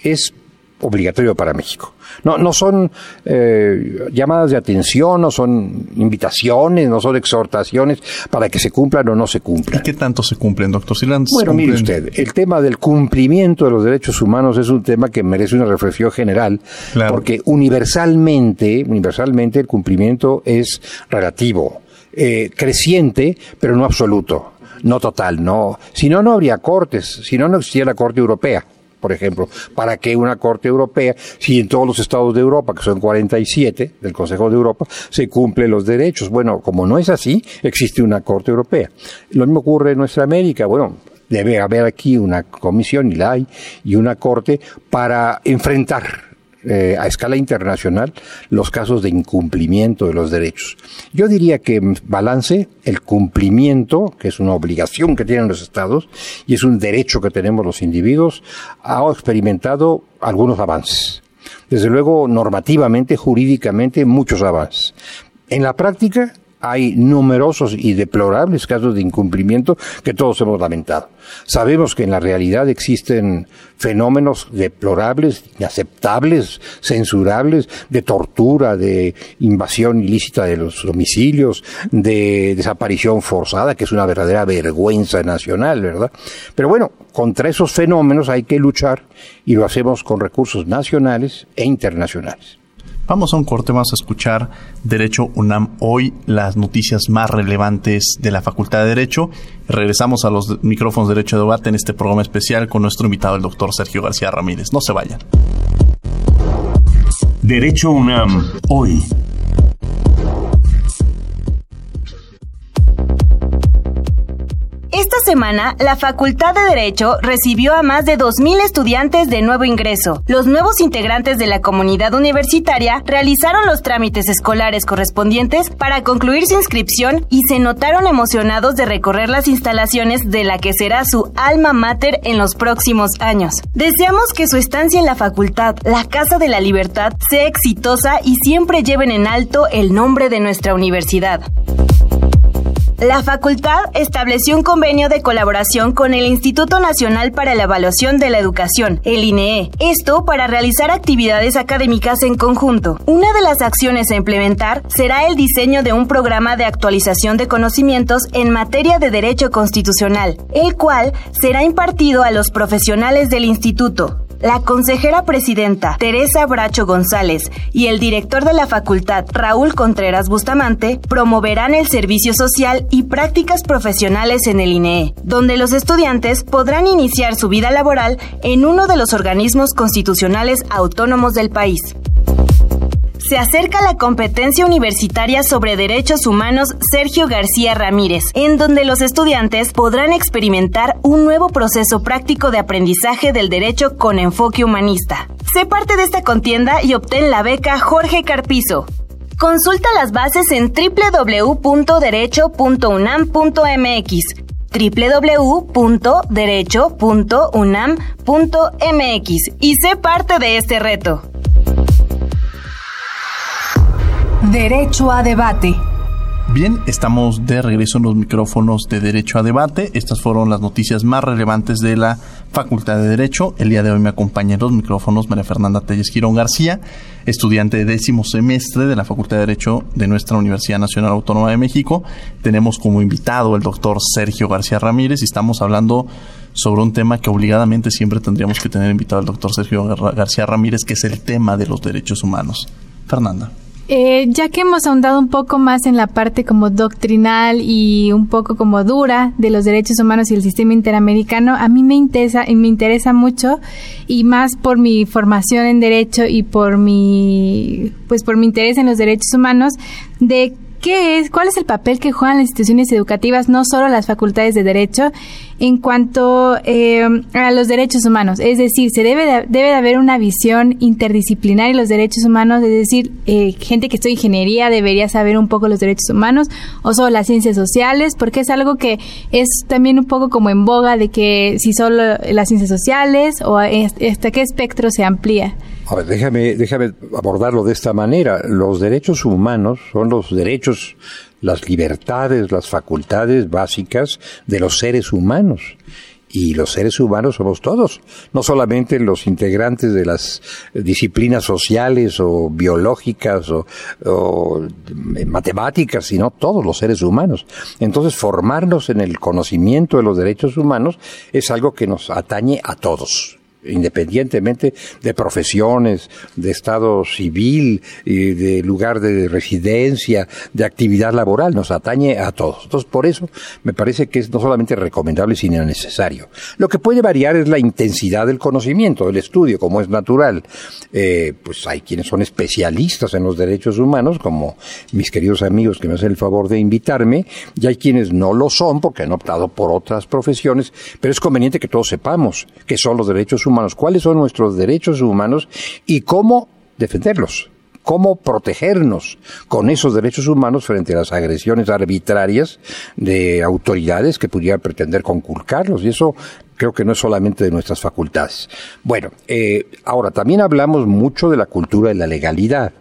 es obligatorio para México. No, no son eh, llamadas de atención, no son invitaciones, no son exhortaciones para que se cumplan o no se cumplan. ¿Y qué tanto se cumplen, doctor Silán? Bueno, mire usted, el tema del cumplimiento de los derechos humanos es un tema que merece una reflexión general, porque universalmente, universalmente el cumplimiento es relativo, eh, creciente, pero no absoluto, no total, no. Si no, no habría cortes, si no, no existía la Corte Europea por ejemplo, para que una Corte Europea, si en todos los estados de Europa, que son 47 del Consejo de Europa, se cumplen los derechos. Bueno, como no es así, existe una Corte Europea. Lo mismo ocurre en nuestra América. Bueno, debe haber aquí una comisión, y la hay, y una Corte para enfrentar eh, a escala internacional los casos de incumplimiento de los derechos. Yo diría que balance el cumplimiento, que es una obligación que tienen los estados y es un derecho que tenemos los individuos, ha experimentado algunos avances. Desde luego, normativamente, jurídicamente, muchos avances. En la práctica, hay numerosos y deplorables casos de incumplimiento que todos hemos lamentado. Sabemos que en la realidad existen fenómenos deplorables, inaceptables, censurables, de tortura, de invasión ilícita de los domicilios, de desaparición forzada, que es una verdadera vergüenza nacional, ¿verdad? Pero bueno, contra esos fenómenos hay que luchar y lo hacemos con recursos nacionales e internacionales. Vamos a un corte, vamos a escuchar Derecho UNAM hoy, las noticias más relevantes de la Facultad de Derecho. Regresamos a los micrófonos de Derecho de Debate en este programa especial con nuestro invitado, el doctor Sergio García Ramírez. No se vayan. Derecho UNAM hoy. Esta semana, la Facultad de Derecho recibió a más de 2.000 estudiantes de nuevo ingreso. Los nuevos integrantes de la comunidad universitaria realizaron los trámites escolares correspondientes para concluir su inscripción y se notaron emocionados de recorrer las instalaciones de la que será su alma mater en los próximos años. Deseamos que su estancia en la facultad, la Casa de la Libertad, sea exitosa y siempre lleven en alto el nombre de nuestra universidad. La facultad estableció un convenio de colaboración con el Instituto Nacional para la Evaluación de la Educación, el INEE, esto para realizar actividades académicas en conjunto. Una de las acciones a implementar será el diseño de un programa de actualización de conocimientos en materia de derecho constitucional, el cual será impartido a los profesionales del instituto. La consejera presidenta Teresa Bracho González y el director de la facultad Raúl Contreras Bustamante promoverán el servicio social y prácticas profesionales en el INEE, donde los estudiantes podrán iniciar su vida laboral en uno de los organismos constitucionales autónomos del país. Se acerca la competencia universitaria sobre derechos humanos Sergio García Ramírez, en donde los estudiantes podrán experimentar un nuevo proceso práctico de aprendizaje del derecho con enfoque humanista. Sé parte de esta contienda y obtén la beca Jorge Carpizo. Consulta las bases en www.derecho.unam.mx www.derecho.unam.mx y sé parte de este reto. Derecho a debate. Bien, estamos de regreso en los micrófonos de Derecho a Debate. Estas fueron las noticias más relevantes de la Facultad de Derecho. El día de hoy me acompaña en los micrófonos María Fernanda Telles Girón García, estudiante de décimo semestre de la Facultad de Derecho de nuestra Universidad Nacional Autónoma de México. Tenemos como invitado el doctor Sergio García Ramírez y estamos hablando sobre un tema que obligadamente siempre tendríamos que tener invitado al doctor Sergio García Ramírez, que es el tema de los derechos humanos. Fernanda. Eh, ya que hemos ahondado un poco más en la parte como doctrinal y un poco como dura de los derechos humanos y el sistema interamericano, a mí me interesa, me interesa mucho y más por mi formación en derecho y por mi, pues por mi interés en los derechos humanos, de ¿Qué es, cuál es el papel que juegan las instituciones educativas, no solo las facultades de derecho, en cuanto eh, a los derechos humanos? Es decir, se debe de, debe de haber una visión interdisciplinaria de los derechos humanos, es decir, eh, gente que estudia ingeniería debería saber un poco los derechos humanos, o solo las ciencias sociales, porque es algo que es también un poco como en boga de que si solo las ciencias sociales o hasta qué espectro se amplía. A ver, déjame, déjame abordarlo de esta manera. Los derechos humanos son los derechos, las libertades, las facultades básicas de los seres humanos. Y los seres humanos somos todos, no solamente los integrantes de las disciplinas sociales o biológicas o, matemáticas, sino todos los seres humanos. Entonces, formarnos en el conocimiento de los derechos humanos es algo que nos atañe a todos independientemente de profesiones, de estado civil, y de lugar de residencia, de actividad laboral, nos atañe a todos. Entonces, por eso me parece que es no solamente recomendable, sino necesario. Lo que puede variar es la intensidad del conocimiento, del estudio, como es natural. Eh, pues hay quienes son especialistas en los derechos humanos, como mis queridos amigos que me hacen el favor de invitarme, y hay quienes no lo son porque han optado por otras profesiones, pero es conveniente que todos sepamos qué son los derechos humanos humanos, cuáles son nuestros derechos humanos y cómo defenderlos cómo protegernos con esos derechos humanos frente a las agresiones arbitrarias de autoridades que pudieran pretender conculcarlos. Y eso creo que no es solamente de nuestras facultades. Bueno, eh, ahora también hablamos mucho de la cultura de la legalidad.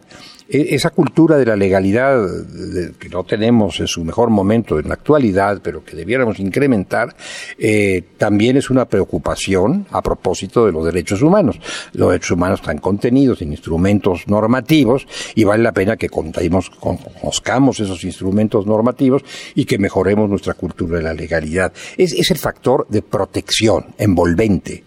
E, esa cultura de la legalidad que no tenemos en su mejor momento en la actualidad, pero que debiéramos incrementar, eh, también es una preocupación a propósito de los derechos humanos. Los derechos humanos están contenidos en instrumentos normativos y vale la pena que conozcamos esos instrumentos normativos y que mejoremos nuestra cultura de la legalidad. Es, es el factor de protección envolvente.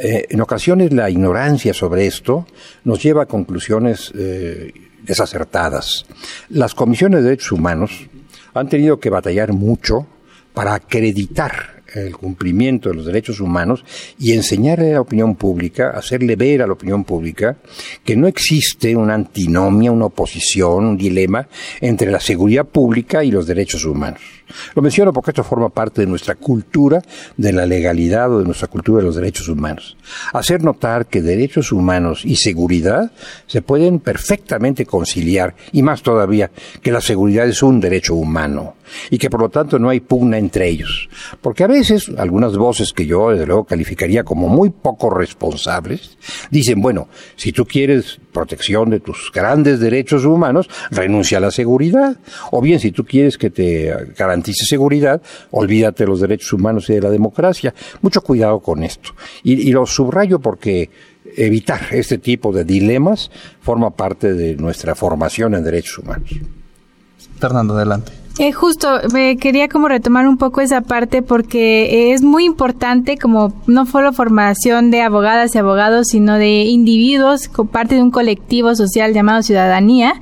Eh, en ocasiones la ignorancia sobre esto nos lleva a conclusiones eh, desacertadas. Las comisiones de derechos humanos han tenido que batallar mucho para acreditar el cumplimiento de los derechos humanos y enseñarle a la opinión pública, hacerle ver a la opinión pública que no existe una antinomia, una oposición, un dilema entre la seguridad pública y los derechos humanos. Lo menciono porque esto forma parte de nuestra cultura de la legalidad o de nuestra cultura de los derechos humanos. Hacer notar que derechos humanos y seguridad se pueden perfectamente conciliar y más todavía que la seguridad es un derecho humano y que por lo tanto no hay pugna entre ellos. Porque a veces algunas voces que yo desde luego calificaría como muy poco responsables dicen, bueno, si tú quieres protección de tus grandes derechos humanos, renuncia a la seguridad. O bien, si tú quieres que te garantice seguridad, olvídate de los derechos humanos y de la democracia. Mucho cuidado con esto. Y, y lo subrayo porque evitar este tipo de dilemas forma parte de nuestra formación en derechos humanos. Fernando, adelante. Eh, justo, me quería como retomar un poco esa parte porque es muy importante como no solo formación de abogadas y abogados, sino de individuos, parte de un colectivo social llamado ciudadanía,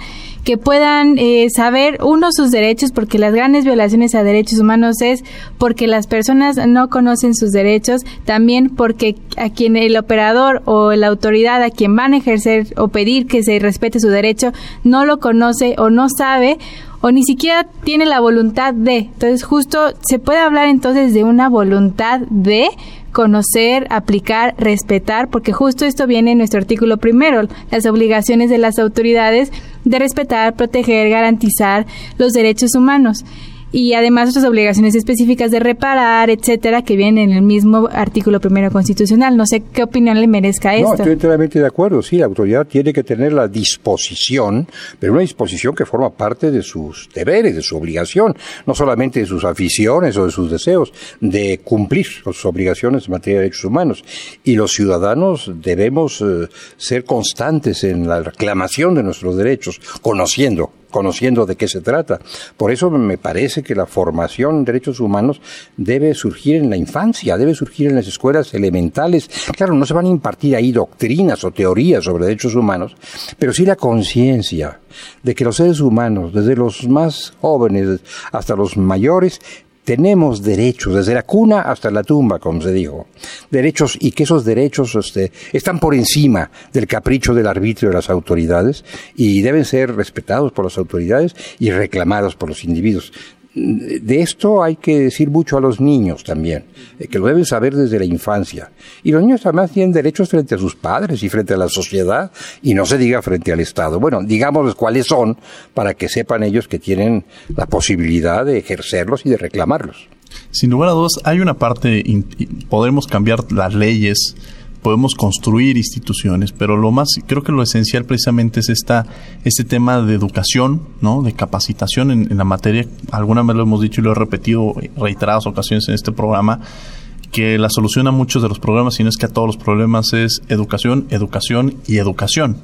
que puedan eh, saber uno sus derechos, porque las grandes violaciones a derechos humanos es porque las personas no conocen sus derechos, también porque a quien el operador o la autoridad a quien van a ejercer o pedir que se respete su derecho no lo conoce o no sabe o ni siquiera tiene la voluntad de. Entonces, justo se puede hablar entonces de una voluntad de conocer, aplicar, respetar, porque justo esto viene en nuestro artículo primero, las obligaciones de las autoridades de respetar, proteger, garantizar los derechos humanos y además otras obligaciones específicas de reparar, etcétera, que vienen en el mismo artículo primero constitucional. No sé qué opinión le merezca esto. No, estoy enteramente de acuerdo. Sí, la autoridad tiene que tener la disposición, pero una disposición que forma parte de sus deberes, de su obligación, no solamente de sus aficiones o de sus deseos, de cumplir sus obligaciones en materia de derechos humanos. Y los ciudadanos debemos eh, ser constantes en la reclamación de nuestros derechos, conociendo conociendo de qué se trata. Por eso me parece que la formación en derechos humanos debe surgir en la infancia, debe surgir en las escuelas elementales. Claro, no se van a impartir ahí doctrinas o teorías sobre derechos humanos, pero sí la conciencia de que los seres humanos, desde los más jóvenes hasta los mayores, tenemos derechos, desde la cuna hasta la tumba, como se dijo. Derechos y que esos derechos este, están por encima del capricho del arbitrio de las autoridades y deben ser respetados por las autoridades y reclamados por los individuos de esto hay que decir mucho a los niños también, eh, que lo deben saber desde la infancia. Y los niños además tienen derechos frente a sus padres y frente a la sociedad, y no se diga frente al Estado. Bueno, digamos cuáles son para que sepan ellos que tienen la posibilidad de ejercerlos y de reclamarlos. Sin lugar a dudas, hay una parte, podemos cambiar las leyes, podemos construir instituciones, pero lo más, creo que lo esencial precisamente es esta, este tema de educación, ¿no? De capacitación en, la materia. Alguna vez lo hemos dicho y lo he repetido reiteradas ocasiones en este programa, que la solución a muchos de los problemas, si no es que a todos los problemas, es educación, educación y educación.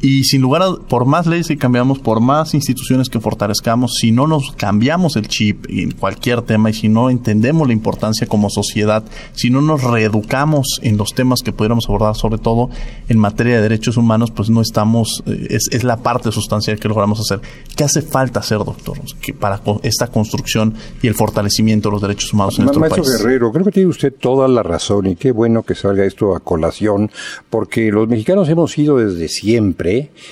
Y sin lugar a, por más leyes que cambiamos, por más instituciones que fortalezcamos, si no nos cambiamos el chip en cualquier tema y si no entendemos la importancia como sociedad, si no nos reeducamos en los temas que pudiéramos abordar, sobre todo en materia de derechos humanos, pues no estamos, eh, es, es la parte sustancial que logramos hacer. ¿Qué hace falta hacer, doctor, que para esta construcción y el fortalecimiento de los derechos humanos en nuestro Maestro país? Guerrero, creo que tiene usted toda la razón y qué bueno que salga esto a colación, porque los mexicanos hemos sido desde siempre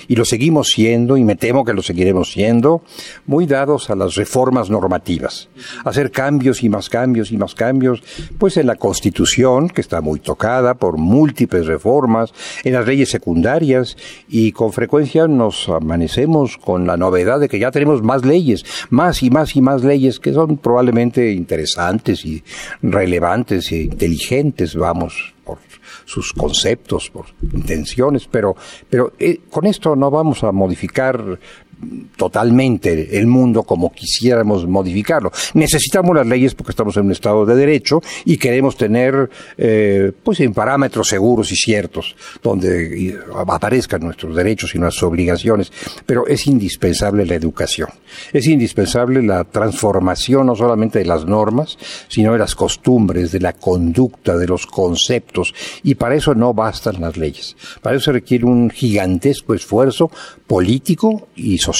y lo seguimos siendo, y me temo que lo seguiremos siendo, muy dados a las reformas normativas, hacer cambios y más cambios y más cambios, pues en la Constitución, que está muy tocada por múltiples reformas, en las leyes secundarias, y con frecuencia nos amanecemos con la novedad de que ya tenemos más leyes, más y más y más leyes que son probablemente interesantes y relevantes e inteligentes, vamos, por sus conceptos, por intenciones, pero, pero eh, con esto no vamos a modificar totalmente el mundo como quisiéramos modificarlo. Necesitamos las leyes porque estamos en un estado de derecho y queremos tener, eh, pues, en parámetros seguros y ciertos donde aparezcan nuestros derechos y nuestras obligaciones. Pero es indispensable la educación. Es indispensable la transformación no solamente de las normas, sino de las costumbres, de la conducta, de los conceptos. Y para eso no bastan las leyes. Para eso se requiere un gigantesco esfuerzo político y social,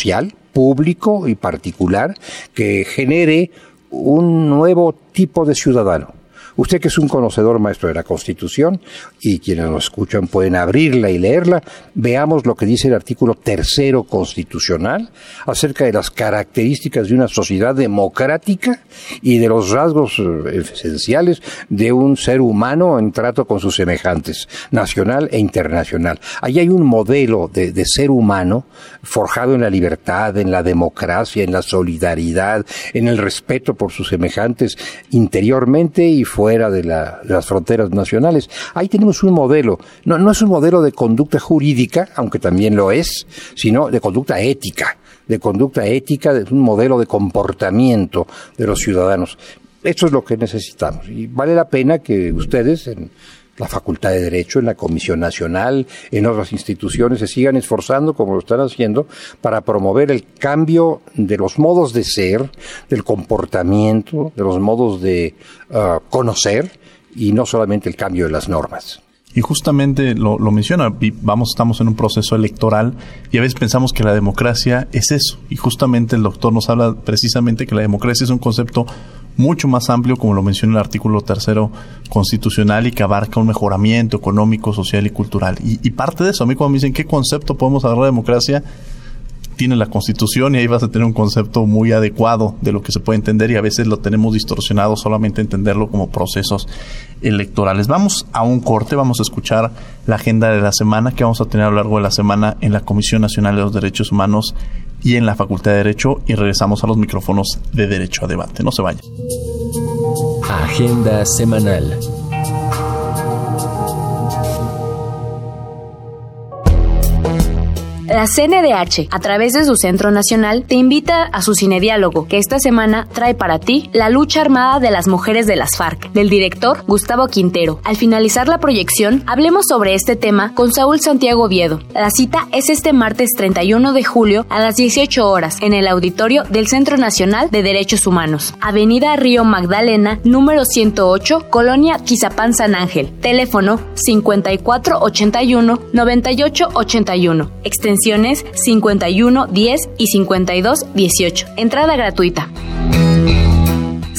público y particular, que genere un nuevo tipo de ciudadano Usted que es un conocedor maestro de la Constitución y quienes nos escuchan pueden abrirla y leerla, veamos lo que dice el artículo tercero constitucional acerca de las características de una sociedad democrática y de los rasgos eh, esenciales de un ser humano en trato con sus semejantes, nacional e internacional. Ahí hay un modelo de, de ser humano forjado en la libertad, en la democracia, en la solidaridad, en el respeto por sus semejantes interiormente y fuera fuera de, las fronteras nacionales. Ahí tenemos un modelo, no, no es un modelo de conducta jurídica, aunque también lo es, sino de conducta ética, de conducta ética, de un modelo de comportamiento de los ciudadanos. Eso es lo que necesitamos. Y vale la pena que ustedes, en, la Facultad de Derecho, en la Comisión Nacional, en otras instituciones, se sigan esforzando, como lo están haciendo, para promover el cambio de los modos de ser, del comportamiento, de los modos de uh, conocer, y no solamente el cambio de las normas. Y justamente lo, lo menciona, vamos, estamos en un proceso electoral y a veces pensamos que la democracia es eso. Y justamente el doctor nos habla precisamente que la democracia es un concepto mucho más amplio, como lo menciona el artículo tercero constitucional, y que abarca un mejoramiento económico, social y cultural. Y, y parte de eso, a mí cuando me dicen qué concepto podemos agarrar de democracia, tiene la constitución y ahí vas a tener un concepto muy adecuado de lo que se puede entender y a veces lo tenemos distorsionado solamente entenderlo como procesos electorales. Vamos a un corte, vamos a escuchar la agenda de la semana que vamos a tener a lo largo de la semana en la Comisión Nacional de los Derechos Humanos y en la Facultad de Derecho y regresamos a los micrófonos de Derecho a Debate. No se vayan. Agenda semanal. La CNDH, a través de su Centro Nacional, te invita a su cinediálogo, que esta semana trae para ti La lucha armada de las mujeres de las FARC, del director Gustavo Quintero. Al finalizar la proyección, hablemos sobre este tema con Saúl Santiago Viedo. La cita es este martes 31 de julio a las 18 horas en el auditorio del Centro Nacional de Derechos Humanos, Avenida Río Magdalena, número 108, Colonia Quizapán San Ángel. Teléfono 5481 9881. Extensión 51 10 y 52 18. Entrada gratuita.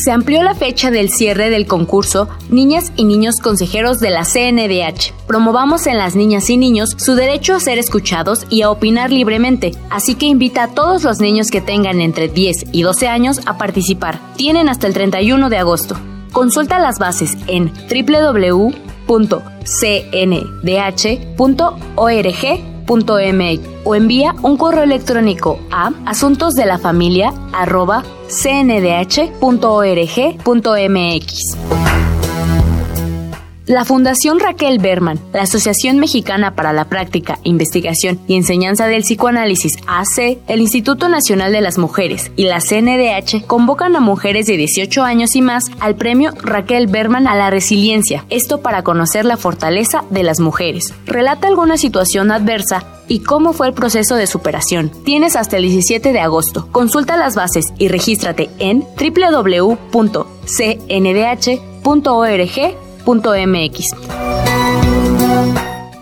Se amplió la fecha del cierre del concurso Niñas y Niños Consejeros de la CNDH. Promovamos en las niñas y niños su derecho a ser escuchados y a opinar libremente, así que invita a todos los niños que tengan entre 10 y 12 años a participar. Tienen hasta el 31 de agosto. Consulta las bases en www.cndh.org o envía un correo electrónico a asuntosdelafamilia@cndh.org.mx. La Fundación Raquel Berman, la Asociación Mexicana para la Práctica, Investigación y Enseñanza del Psicoanálisis AC, el Instituto Nacional de las Mujeres y la CNDH convocan a mujeres de 18 años y más al premio Raquel Berman a la resiliencia, esto para conocer la fortaleza de las mujeres. Relata alguna situación adversa y cómo fue el proceso de superación. Tienes hasta el 17 de agosto. Consulta las bases y regístrate en www.cndh.org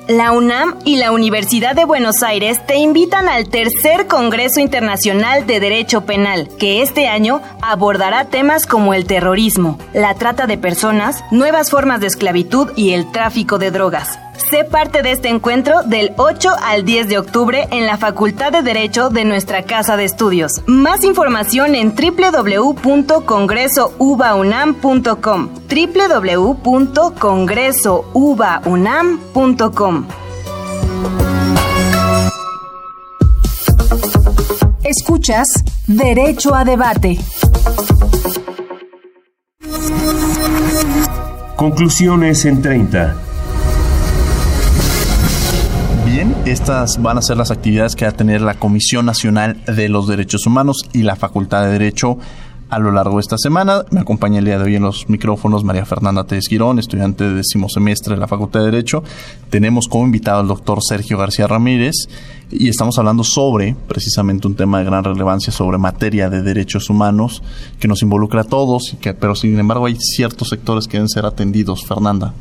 la UNAM y la Universidad de Buenos Aires te invitan al tercer Congreso Internacional de Derecho Penal, que este año abordará temas como el terrorismo, la trata de personas, nuevas formas de esclavitud y el tráfico de drogas. Sé parte de este encuentro del 8 al 10 de octubre en la Facultad de Derecho de nuestra Casa de Estudios. Más información en www.congresoubaunam.com www.congresoubaunam.com Escuchas Derecho a Debate. Conclusiones en 30. Estas van a ser las actividades que va a tener la Comisión Nacional de los Derechos Humanos y la Facultad de Derecho a lo largo de esta semana. Me acompaña el día de hoy en los micrófonos María Fernanda Tez Girón, estudiante de décimo semestre de la Facultad de Derecho. Tenemos como invitado al doctor Sergio García Ramírez y estamos hablando sobre precisamente un tema de gran relevancia sobre materia de derechos humanos que nos involucra a todos, y que, pero sin embargo hay ciertos sectores que deben ser atendidos. Fernanda.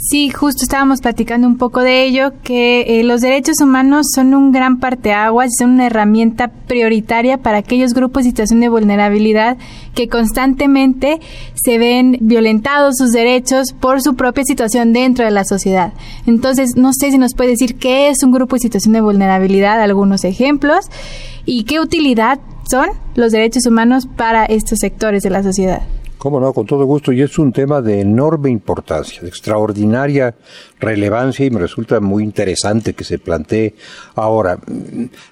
Sí, justo estábamos platicando un poco de ello, que eh, los derechos humanos son un gran parteaguas, son una herramienta prioritaria para aquellos grupos en situación de vulnerabilidad que constantemente se ven violentados sus derechos por su propia situación dentro de la sociedad. Entonces, no sé si nos puede decir qué es un grupo en situación de vulnerabilidad, algunos ejemplos, y qué utilidad son los derechos humanos para estos sectores de la sociedad. Cómo no, con todo gusto. Y es un tema de enorme importancia, de extraordinaria relevancia y me resulta muy interesante que se plantee. Ahora,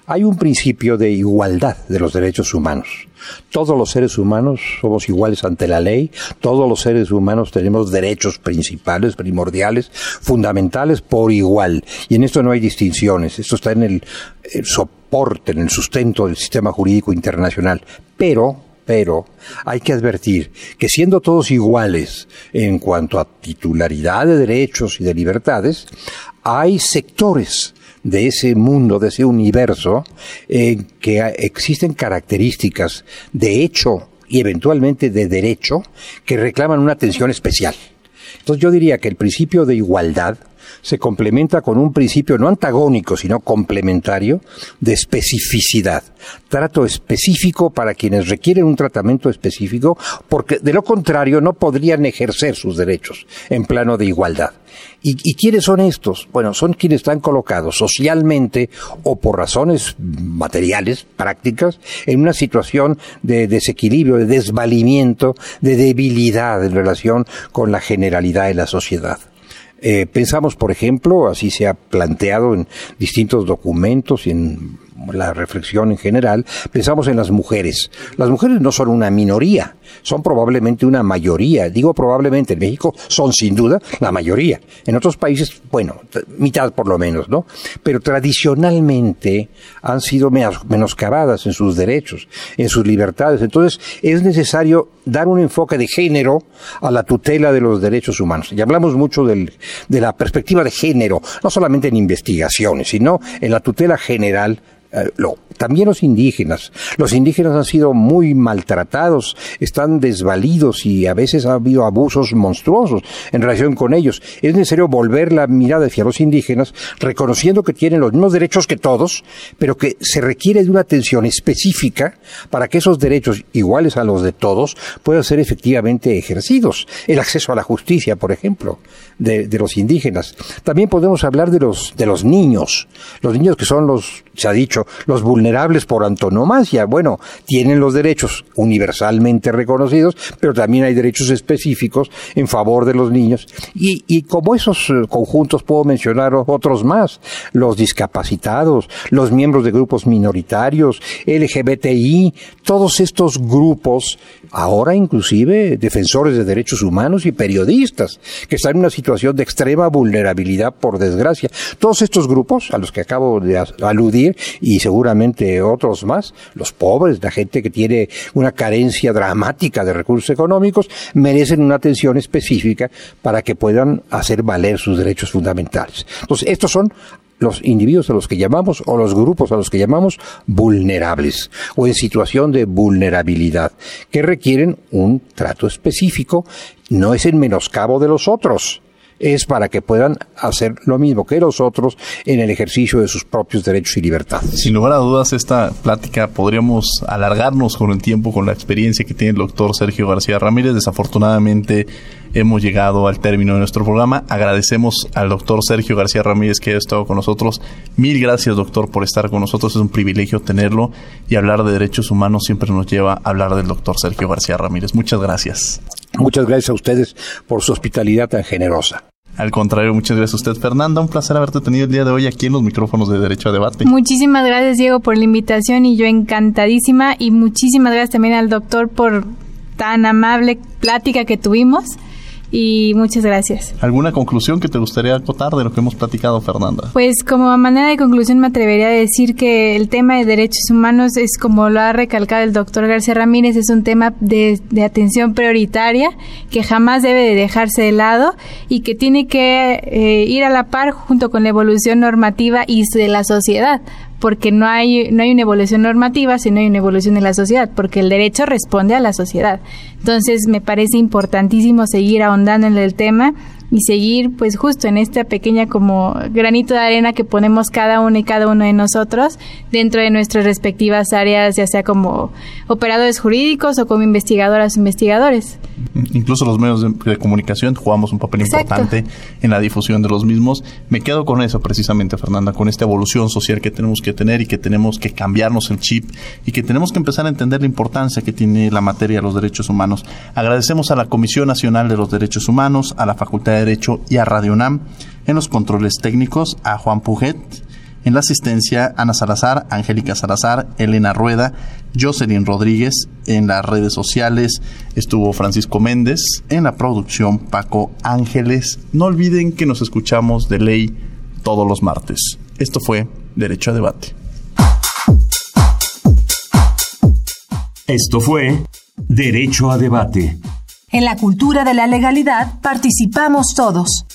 hay un principio de igualdad de los derechos humanos. Todos los seres humanos somos iguales ante la ley, todos los seres humanos tenemos derechos principales, primordiales, fundamentales por igual. Y en esto no hay distinciones, esto está en el, el soporte, en el sustento del sistema jurídico internacional. Pero, pero hay que advertir que siendo todos iguales en cuanto a titularidad de derechos y de libertades, hay sectores de ese mundo, de ese universo, en que existen características de hecho y eventualmente de derecho que reclaman una atención especial. Entonces yo diría que el principio de igualdad se complementa con un principio no antagónico, sino complementario de especificidad. Trato específico para quienes requieren un tratamiento específico, porque de lo contrario no podrían ejercer sus derechos en plano de igualdad. ¿Y, quiénes son estos? Bueno, son quienes están colocados socialmente o por razones materiales, prácticas, en una situación de desequilibrio, de desvalimiento, de debilidad en relación con la generalidad de la sociedad. Eh, pensamos, por ejemplo, así se ha planteado en distintos documentos y en la reflexión en general, pensamos en las mujeres. Las mujeres no son una minoría, son probablemente una mayoría. Digo probablemente, en México son sin duda la mayoría. En otros países, bueno, mitad por lo menos, ¿no? Pero tradicionalmente han sido menoscabadas en sus derechos, en sus libertades. Entonces es necesario dar un enfoque de género a la tutela de los derechos humanos. Y hablamos mucho del, de la perspectiva de género, no solamente en investigaciones, sino en la tutela general eh, lo, también los indígenas. Los indígenas han sido muy maltratados, están desvalidos y a veces ha habido abusos monstruosos en relación con ellos. Es necesario volver la mirada hacia los indígenas, reconociendo que tienen los mismos derechos que todos, pero que se requiere de una atención específica para que esos derechos, iguales a los de todos, puedan ser efectivamente ejercidos. El acceso a la justicia, por ejemplo, de, de los indígenas. También podemos hablar de los, de los niños, los niños que son los, se ha dicho, los vulnerables por antonomasia. Bueno, tienen los derechos universalmente reconocidos, pero también hay derechos específicos en favor de los niños. Y, y como esos eh, conjuntos puedo mencionar otros más, los discapacitados, los miembros de grupos minoritarios, LGBTI, todos estos grupos, ahora inclusive defensores de derechos humanos y periodistas, que están en una situación de extrema vulnerabilidad por desgracia. Todos estos grupos, a los que acabo de aludir, y seguramente otros más, los pobres, la gente que tiene una carencia dramática de recursos económicos, merecen una atención específica para que puedan hacer valer sus derechos fundamentales. Entonces, estos son los individuos a los que llamamos o los grupos a los que llamamos vulnerables o en situación de vulnerabilidad que requieren un trato específico no es en menoscabo de los otros es para que puedan hacer lo mismo que los otros en el ejercicio de sus propios derechos y libertades. Sin lugar a dudas, esta plática podríamos alargarnos con el tiempo, con la experiencia que tiene el doctor Sergio García Ramírez. Desafortunadamente hemos llegado al término de nuestro programa. Agradecemos al doctor Sergio García Ramírez que ha estado con nosotros. Mil gracias, doctor, por estar con nosotros. Es un privilegio tenerlo y hablar de derechos humanos siempre nos lleva a hablar del doctor Sergio García Ramírez. Muchas gracias. Muchas gracias a ustedes por su hospitalidad tan generosa. Al contrario, muchas gracias a usted, Fernanda. Un placer haberte tenido el día de hoy aquí en los micrófonos de Derecho a Debate. Muchísimas gracias, Diego, por la invitación y yo encantadísima. Y muchísimas gracias también al doctor por tan amable plática que tuvimos y muchas gracias. ¿Alguna conclusión que te gustaría acotar de lo que hemos platicado, Fernanda? Pues como manera de conclusión me atrevería a decir que el tema de derechos humanos es, como lo ha recalcado el doctor García Ramírez, es un tema de, de atención prioritaria que jamás debe de dejarse de lado y que tiene que eh, ir a la par junto con la evolución normativa y de la sociedad porque no hay, no hay una evolución normativa, sino hay una evolución de la sociedad, porque el derecho responde a la sociedad. Entonces, me parece importantísimo seguir ahondando en el tema y seguir pues justo en esta pequeña como granito de arena que ponemos cada uno y cada uno de nosotros dentro de nuestras respectivas áreas, ya sea como operadores jurídicos o como investigadoras o investigadores. Incluso los medios de, comunicación jugamos un papel importante en la difusión de los mismos. Me quedo con eso precisamente, Fernanda, con esta evolución social que tenemos que tener y que tenemos que cambiarnos el chip y que tenemos que empezar a entender la importancia que tiene la materia de los derechos humanos. Agradecemos a la Comisión Nacional de los Derechos Humanos, a la Facultad de Derecho y a Radio UNAM. En los controles técnicos, a Juan Puget. En la asistencia, Ana Salazar, Angélica Salazar, Elena Rueda, Jocelyn Rodríguez. En las redes sociales estuvo Francisco Méndez. En la producción, Paco Ángeles. No olviden que nos escuchamos de ley todos los martes. Esto fue Derecho a Debate. Esto fue Derecho a Debate. En la cultura de la legalidad participamos todos.